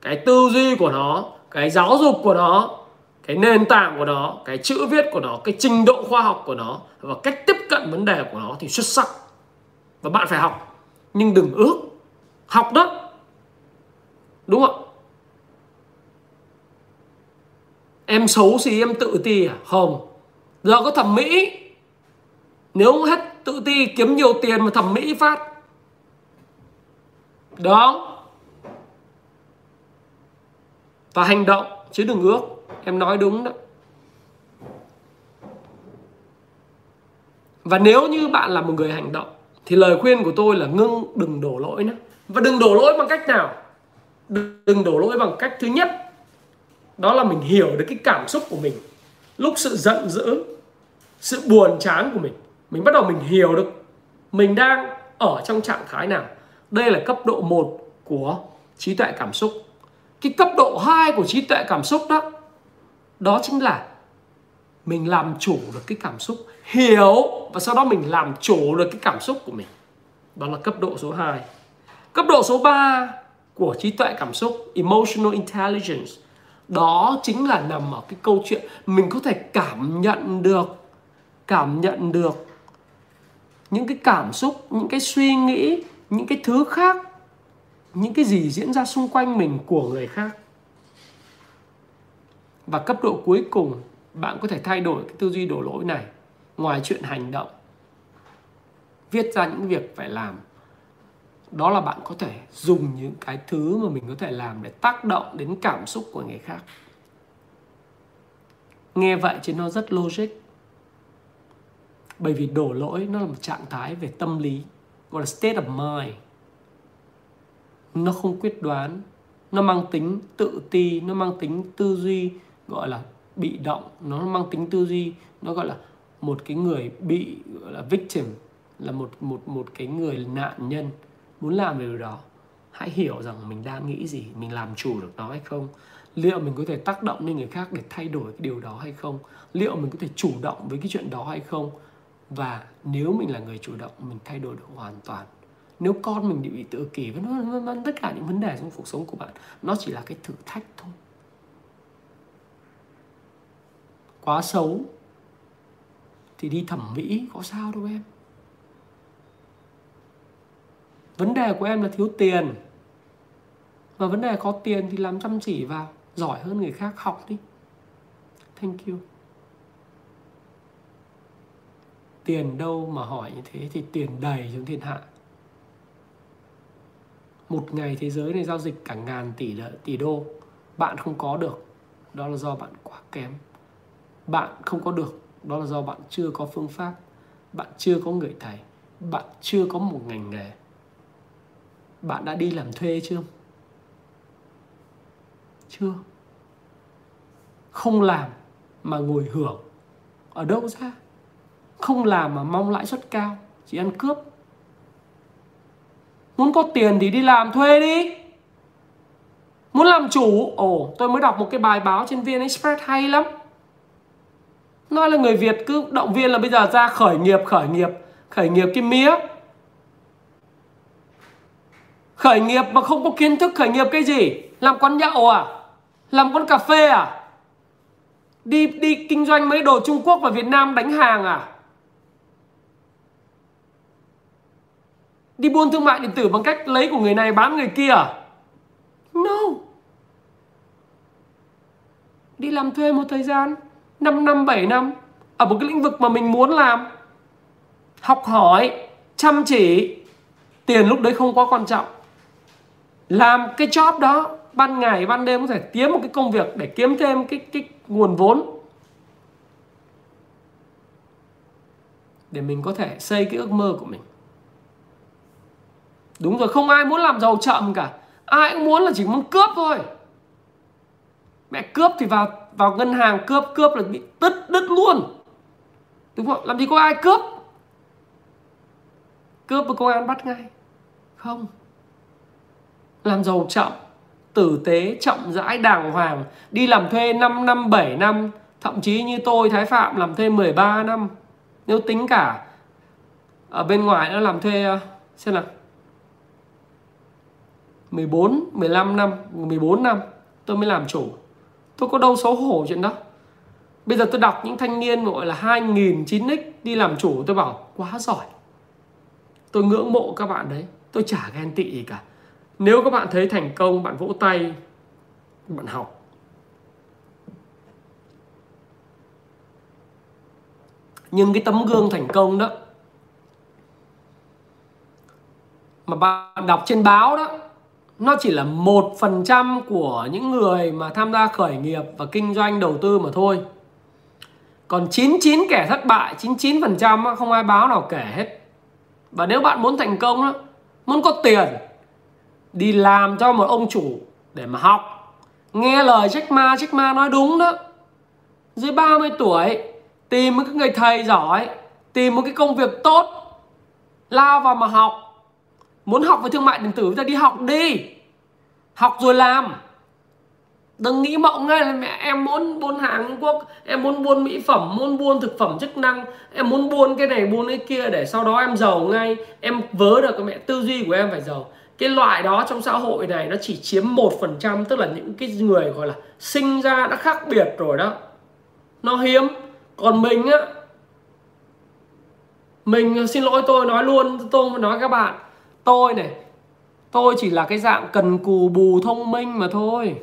Speaker 1: cái tư duy của nó, cái giáo dục của nó cái nền tảng của nó cái chữ viết của nó cái trình độ khoa học của nó và cách tiếp cận vấn đề của nó thì xuất sắc. Và bạn phải học. Nhưng đừng ước. Học đó. Đúng không em xấu gì em tự ti à? Không. Giờ có thẩm mỹ. Nếu hết tự ti kiếm nhiều tiền mà thẩm mỹ phát đó và hành động, chứ đừng ước. Em nói đúng đó. Và nếu như bạn là một người hành động, thì lời khuyên của tôi là ngưng đừng đổ lỗi nữa và đừng đổ lỗi bằng cách nào? Đừng đổ lỗi bằng cách thứ nhất, đó là mình hiểu được cái cảm xúc của mình. Lúc sự giận dữ, sự buồn chán của mình mình bắt đầu mình hiểu được mình đang ở trong trạng thái nào đây là cấp độ 1 của trí tuệ cảm xúc. Cái cấp độ 2 của trí tuệ cảm xúc đó đó chính là mình làm chủ được cái cảm xúc, hiểu và sau đó mình làm chủ được cái cảm xúc của mình. Đó là cấp độ số 2 cấp độ số 3 của trí tuệ cảm xúc, emotional intelligence, đó chính là nằm ở cái câu chuyện mình có thể cảm nhận được, cảm nhận được những cái cảm xúc, những cái suy nghĩ những cái thứ khác, những cái gì diễn ra xung quanh mình của người khác. Và cấp độ cuối cùng, bạn có thể thay đổi cái tư duy đổ lỗi này ngoài chuyện hành động. Viết ra những việc phải làm. Đó là bạn có thể dùng những cái thứ mà mình có thể làm để tác động đến cảm xúc của người khác. Nghe vậy chứ nó rất logic. Bởi vì đổ lỗi nó là một trạng thái về tâm lý gọi là state of mind. Nó không quyết đoán, nó mang tính tự ti, nó mang tính tư duy, gọi là bị động. Nó mang tính tư duy, nó gọi là một cái người bị, gọi là victim, là một một một cái người nạn nhân. Muốn làm điều đó, hãy hiểu rằng mình đang nghĩ gì, mình làm chủ được nó hay không. Liệu mình có thể tác động lên người khác để thay đổi cái điều đó hay không? Liệu mình có thể chủ động với cái chuyện đó hay không? Và nếu mình là người chủ động, mình thay đổi được hoàn toàn. Nếu con mình bị tự kỷ vân vân tất cả những vấn đề trong cuộc sống của bạn, nó chỉ là cái thử thách thôi. Quá xấu thì đi thẩm mỹ, có sao đâu em. Vấn đề của em là thiếu tiền. Và vấn đề có tiền thì làm chăm chỉ vào giỏi hơn người khác, học đi. Thank you. Tiền đâu mà hỏi như thế thì tiền đầy trong thiên hạ. Một ngày thế giới này giao dịch cả ngàn tỷ tỷ đô, bạn không có được, đó là do bạn quá kém. Bạn không có được, đó là do bạn chưa có phương pháp, bạn chưa có người thầy, bạn chưa có một ngành nghề. Bạn đã đi làm thuê chưa? Chưa. Không làm mà ngồi hưởng. Ở đâu ra? Không làm mà mong lãi suất cao, chỉ ăn cướp. Muốn có tiền thì đi làm thuê đi. Muốn làm chủ, ồ, tôi mới đọc một cái bài báo trên vn express hay lắm. Nói là người việt cứ động viên là bây giờ ra khởi nghiệp khởi nghiệp khởi nghiệp cái mía. Khởi nghiệp mà không có kiến thức khởi nghiệp cái gì? Làm quán nhậu à? Làm quán cà phê à? Đi đi kinh doanh mấy đồ trung quốc và việt nam đánh hàng à? Đi buôn thương mại điện tử bằng cách lấy của người này bán người kia à? No. Đi làm thuê một thời gian 5 năm 7 năm, ở một cái lĩnh vực mà mình muốn làm. Học hỏi, chăm chỉ, tiền lúc đấy không quá quan trọng. Làm cái job đó, ban ngày, ban đêm có thể kiếm một cái công việc để kiếm thêm cái cái nguồn vốn. Để mình có thể xây cái ước mơ của mình đúng rồi, không ai muốn làm giàu chậm cả. Ai cũng muốn là chỉ muốn cướp thôi. Mẹ cướp thì vào vào ngân hàng cướp cướp là bị đứt đứt luôn. Đúng không? Làm gì có ai cướp? Cướp với công an bắt ngay. Không. Làm giàu chậm, tử tế chậm rãi đàng hoàng, đi làm thuê 5 năm 7 năm. Thậm chí như tôi, Thái Phạm, làm thuê 13 năm. Nếu tính cả, ở bên ngoài nó làm thuê ờ, xem nào. 14, 15 năm, 14 năm tôi mới làm chủ. Tôi có đâu xấu hổ chuyện đó. Bây giờ tôi đọc những thanh niên gọi là 2000 9x đi làm chủ tôi bảo quá giỏi. Tôi ngưỡng mộ các bạn đấy. Tôi chả ghen tị gì cả. Nếu các bạn thấy thành công, bạn vỗ tay, bạn học. Nhưng cái tấm gương thành công đó mà bạn đọc trên báo đó nó chỉ là một phần trăm của những người mà tham gia khởi nghiệp và kinh doanh đầu tư mà thôi. Còn 99 kẻ thất bại 99% không ai báo nào kể hết. Và nếu bạn muốn thành công đó, muốn có tiền đi làm cho một ông chủ để mà học. Nghe lời Jack Ma Jack Ma nói đúng đó. Dưới 30 tuổi tìm một cái người thầy giỏi tìm một cái công việc tốt lao vào mà học muốn học về thương mại điện tử ta đi học đi. Học rồi làm. Đừng nghĩ mộng ngay là mẹ, em muốn buôn hàng Trung Quốc, em muốn buôn mỹ phẩm, muốn buôn thực phẩm chức năng, em muốn buôn cái này, buôn cái kia để sau đó em giàu ngay. Em vớ được cái mẹ, tư duy của em phải giàu. Cái loại đó trong xã hội này nó chỉ chiếm một phần trăm, tức là những cái người gọi là sinh ra đã khác biệt rồi đó. Nó hiếm. Còn mình á, mình, xin lỗi tôi nói luôn, tôi nói các bạn tôi này, tôi chỉ là cái dạng cần cù bù thông minh mà thôi.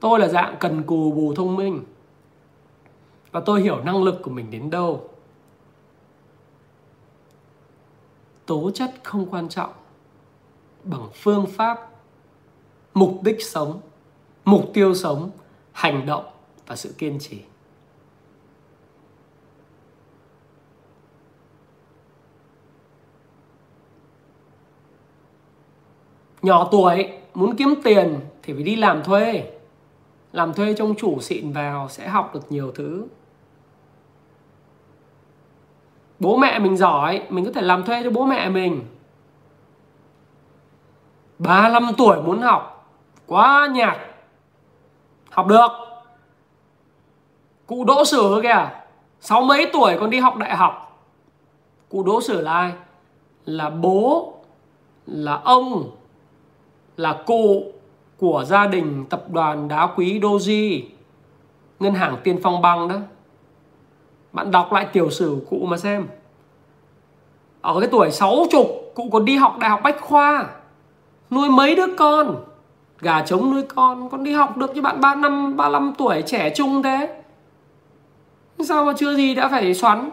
Speaker 1: Tôi là dạng cần cù bù thông minh. Và tôi hiểu năng lực của mình đến đâu. Tố chất không quan trọng. Bằng phương pháp, mục đích sống, mục tiêu sống, hành động và sự kiên trì. Nhỏ tuổi, muốn kiếm tiền thì phải đi làm thuê. Làm thuê trong chủ xịn vào sẽ học được nhiều thứ. Bố mẹ mình giỏi, mình có thể làm thuê cho bố mẹ mình. 35 tuổi muốn học, quá nhạt. Học được cụ đỗ sử kìa. Sáu mấy tuổi còn đi học đại học? Cụ đỗ sử là ai? Là bố, là ông, là cụ của gia đình tập đoàn đá quý Doji, ngân hàng Tiên Phong Băng đó. Bạn đọc lại tiểu sử cụ mà xem. Ở cái tuổi 60 cụ còn đi học đại học bách khoa, nuôi mấy đứa con? Gà trống nuôi con con đi học được như bạn ba năm ba năm tuổi trẻ trung thế sao mà chưa gì đã phải xoắn.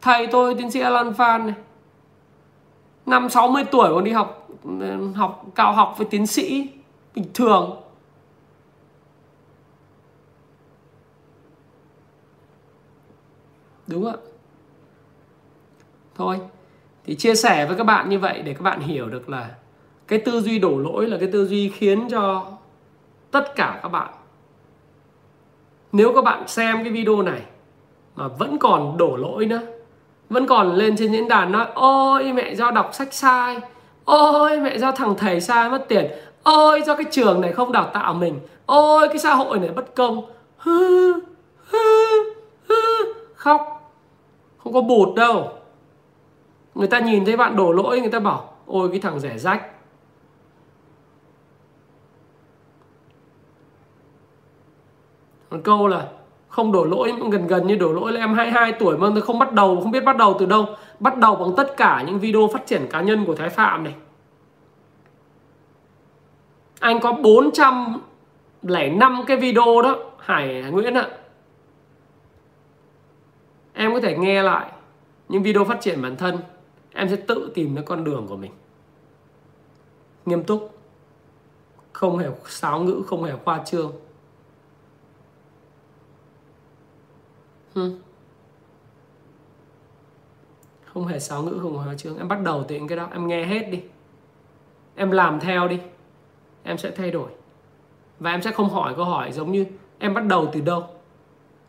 Speaker 1: Thầy tôi tiến sĩ Alan Phan này. Năm 60 tuổi còn đi học học, cao học với tiến sĩ bình thường. Đúng ạ. Thôi, thì chia sẻ với các bạn như vậy để các bạn hiểu được là cái tư duy đổ lỗi là cái tư duy khiến cho tất cả các bạn nếu các bạn xem cái video này mà vẫn còn đổ lỗi nữa, vẫn còn lên trên diễn đàn nói, ôi, mẹ do đọc sách sai, ôi, mẹ do thằng thầy sai mất tiền, ôi, do cái trường này không đào tạo mình, ôi, cái xã hội này bất công. Khóc. Không có bụt đâu. Người ta nhìn thấy bạn đổ lỗi, người ta bảo, ôi, cái thằng rẻ rách. Còn câu là không đổ lỗi, gần gần như đổ lỗi là em 22 tuổi mà tôi không bắt đầu, không biết bắt đầu từ đâu. Bắt đầu bằng tất cả những video phát triển cá nhân của Thái Phạm này. Anh có 405 cái video đó Hải Nguyễn ạ. Em có thể nghe lại những video phát triển bản thân. Em sẽ tự tìm ra con đường của mình. Nghiêm túc. Không hề sáo ngữ, không hề khoa trương. Không hề sáo ngữ không hóa chương. Em bắt đầu từ những cái đó. Em nghe hết đi. Em làm theo đi. Em sẽ thay đổi. Và em sẽ không hỏi câu hỏi giống như em bắt đầu từ đâu.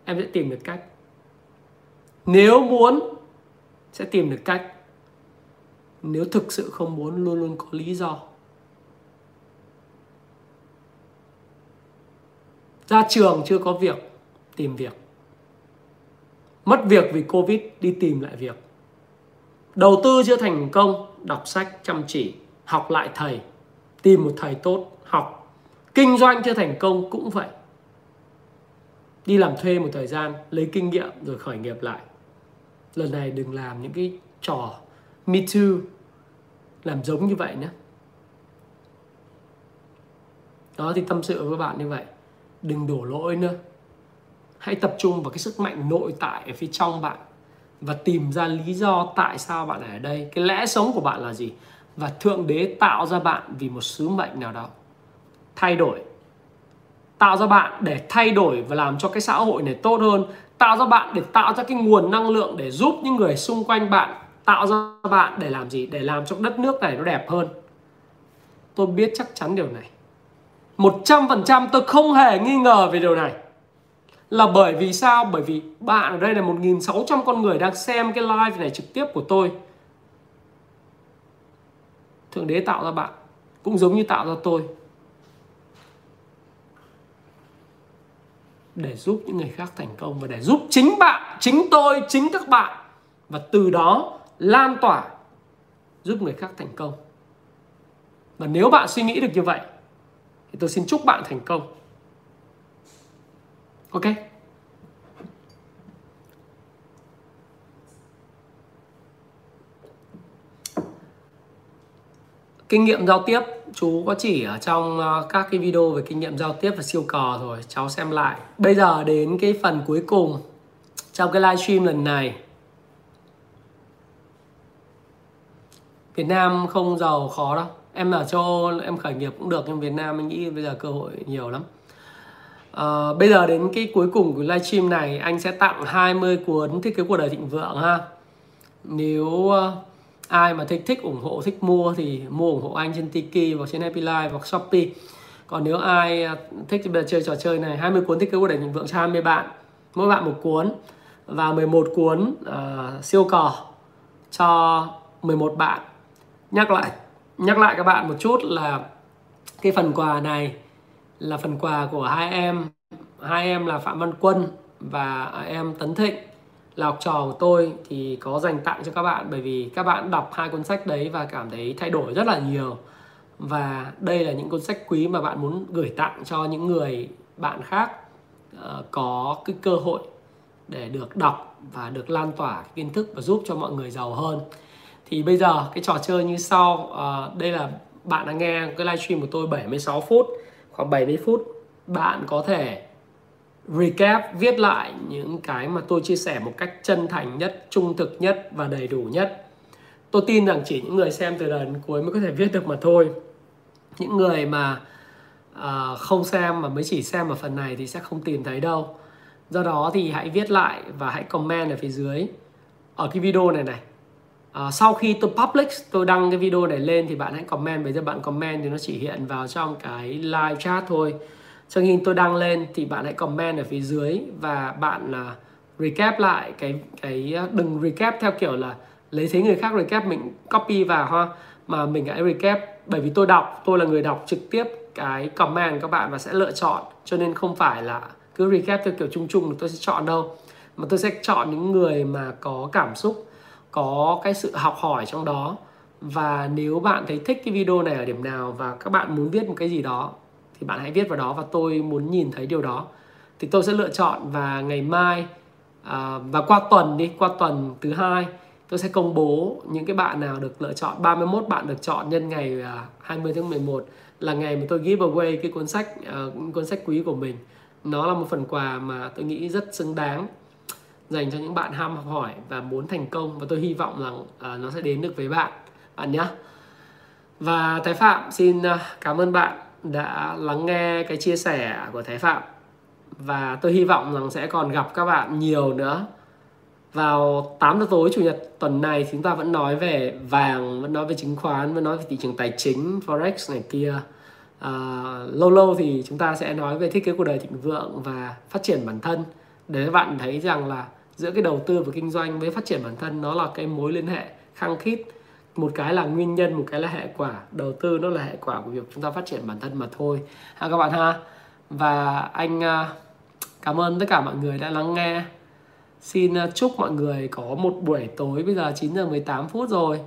Speaker 1: Em sẽ tìm được cách. Nếu muốn, sẽ tìm được cách. Nếu thực sự không muốn, luôn luôn có lý do. Ra trường chưa có việc, tìm việc mất việc vì covid, đi tìm lại việc. Đầu tư chưa thành công, đọc sách, chăm chỉ, học lại thầy, tìm một thầy tốt, học. Kinh doanh chưa thành công cũng vậy. Đi làm thuê một thời gian, lấy kinh nghiệm rồi khởi nghiệp lại. Lần này đừng làm những cái trò me too, làm giống như vậy nhé. Đó, thì tâm sự với bạn như vậy. Đừng đổ lỗi nữa hãy tập trung vào cái sức mạnh nội tại ở phía trong bạn và tìm ra lý do tại sao bạn ở đây. Cái lẽ sống của bạn là gì? Và thượng đế tạo ra bạn vì một sứ mệnh nào đó. Thay đổi. Tạo ra bạn để thay đổi và làm cho cái xã hội này tốt hơn. Tạo ra bạn để tạo ra cái nguồn năng lượng để giúp những người xung quanh bạn tạo ra bạn để làm gì? Để làm cho đất nước này nó đẹp hơn. Tôi biết chắc chắn điều này. 100% tôi không hề nghi ngờ về điều này là bởi vì sao? Bởi vì bạn ở đây là 1.600 con người đang xem cái live này trực tiếp của tôi Thượng Đế tạo ra bạn cũng giống như tạo ra tôi để giúp những người khác thành công và để giúp chính bạn, chính tôi, chính các bạn và từ đó lan tỏa giúp người khác thành công. Và nếu bạn suy nghĩ được như vậy thì tôi xin chúc bạn thành công. Ok. kinh nghiệm giao tiếp, chú có chỉ ở trong ờ, các cái video về kinh nghiệm giao tiếp và siêu cò rồi, cháu xem lại. Bây giờ đến cái phần cuối cùng trong cái livestream lần này. Việt Nam không giàu khó đâu. Em ở châu Âu, em khởi nghiệp cũng được, nhưng Việt Nam anh nghĩ bây giờ cơ hội nhiều lắm à, bây giờ đến cái cuối cùng của livestream này anh sẽ tặng 20 cuốn thiết kế cuộc đời thịnh vượng ha. Nếu ờ, ai mà thích thích ủng hộ thích mua thì mua ủng hộ anh trên Tiki hoặc trên Happy Life hoặc Shopee. Còn nếu ai ờ, thích thì bây giờ chơi trò chơi này 20 cuốn thiết kế cuộc đời thịnh vượng cho 20 bạn mỗi bạn một cuốn và 11 cuốn uh, siêu cò cho 11 bạn. Nhắc lại nhắc lại các bạn một chút là cái phần quà này là phần quà của hai em. Hai em là phạm văn quân và em tấn thịnh. Là học trò của tôi thì có dành tặng cho các bạn bởi vì các bạn đọc hai cuốn sách đấy và cảm thấy thay đổi rất là nhiều. Và đây là những cuốn sách quý mà bạn muốn gửi tặng cho những người bạn khác ờ, có cái cơ hội để được đọc và được lan tỏa kiến thức và giúp cho mọi người giàu hơn. Thì bây giờ cái trò chơi như sau ờ, đây là bạn đã nghe cái livestream của tôi 76 phút khoảng 70 phút bạn có thể recap viết lại những cái mà tôi chia sẻ một cách chân thành nhất trung thực nhất và đầy đủ nhất. Tôi tin rằng chỉ những người xem từ đầu đến cuối mới có thể viết được mà thôi. Những người mà uh, không xem mà mới chỉ xem ở phần này thì sẽ không tìm thấy đâu. Do đó thì hãy viết lại và hãy comment ở phía dưới ở cái video này này. Ờ, sau khi tôi public tôi đăng cái video này lên thì bạn hãy comment bây giờ bạn comment thì nó chỉ hiện vào trong cái live chat thôi. Sau khi tôi đăng lên thì bạn hãy comment ở phía dưới và bạn uh, recap lại cái cái ờ, đừng recap theo kiểu là lấy thấy người khác recap mình copy vào ha mà mình hãy recap. Bởi vì tôi đọc tôi là người đọc trực tiếp cái comment các bạn và sẽ lựa chọn cho nên không phải là cứ recap theo kiểu chung chung tôi sẽ chọn đâu. Mà tôi sẽ chọn những người mà có cảm xúc có cái sự học hỏi trong đó. Và nếu bạn thấy thích cái video này ở điểm nào và các bạn muốn viết một cái gì đó thì bạn hãy viết vào đó và tôi muốn nhìn thấy điều đó. Thì tôi sẽ lựa chọn và ngày mai à, và qua tuần đi qua tuần thứ hai tôi sẽ công bố những cái bạn nào được lựa chọn. 31 bạn được chọn nhân ngày à, 20 tháng 11 là ngày mà tôi give away cái cuốn sách à, cuốn sách quý của mình. Nó là một phần quà mà tôi nghĩ rất xứng đáng dành cho những bạn ham học hỏi và muốn thành công. Và tôi hy vọng rằng uh, nó sẽ đến được với bạn. Bạn nhé và Thái Phạm xin uh, cảm ơn bạn đã lắng nghe cái chia sẻ của Thái Phạm. Và tôi hy vọng rằng sẽ còn gặp các bạn nhiều nữa. Vào 8 giờ tối chủ nhật tuần này chúng ta vẫn nói về vàng vẫn nói về chứng khoán vẫn nói về thị trường tài chính forex này kia. À, lâu lâu thì chúng ta sẽ nói về thiết kế cuộc đời thịnh vượng và phát triển bản thân. Để các bạn thấy rằng là giữa cái đầu tư và kinh doanh với phát triển bản thân nó là cái mối liên hệ khăng khít. Một cái là nguyên nhân một cái là hệ quả. Đầu tư nó là hệ quả của việc chúng ta phát triển bản thân mà thôi. Ha các bạn ha. Và anh à, cảm ơn tất cả mọi người đã lắng nghe. Xin à, chúc mọi người có một buổi tối. Bây giờ 9 giờ 18 phút rồi.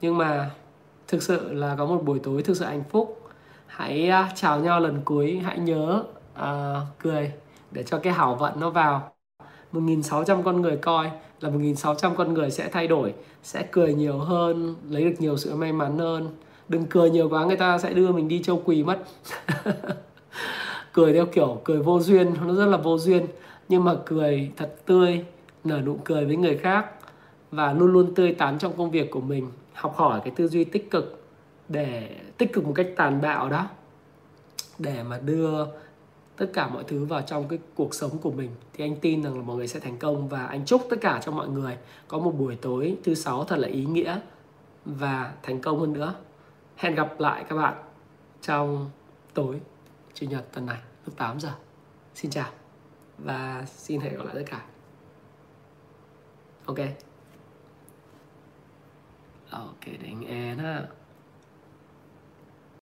Speaker 1: Nhưng mà thực sự là có một buổi tối thực sự hạnh phúc. Hãy à, chào nhau lần cuối, hãy nhớ uh, cười để cho cái hảo vận nó vào. 1.600 con người coi là 1.600 con người sẽ thay đổi, sẽ cười nhiều hơn, lấy được nhiều sự may mắn hơn. Đừng cười nhiều quá người ta sẽ đưa mình đi châu quỳ mất. cười theo kiểu cười vô duyên, nó rất là vô duyên. Nhưng mà cười thật tươi, nở nụ cười với người khác và luôn luôn tươi tắn trong công việc của mình học hỏi cái tư duy tích cực để tích cực một cách tàn bạo đó để mà đưa tất cả mọi thứ vào trong cái cuộc sống của mình, thì anh tin rằng là mọi người sẽ thành công. Và anh chúc tất cả cho mọi người có một buổi tối thứ sáu thật là ý nghĩa và thành công hơn nữa. Hẹn gặp lại các bạn trong tối, chủ nhật tuần này, lúc 8 giờ. Xin chào và xin hẹn gặp lại tất cả. Ok. Ok đánh en ha.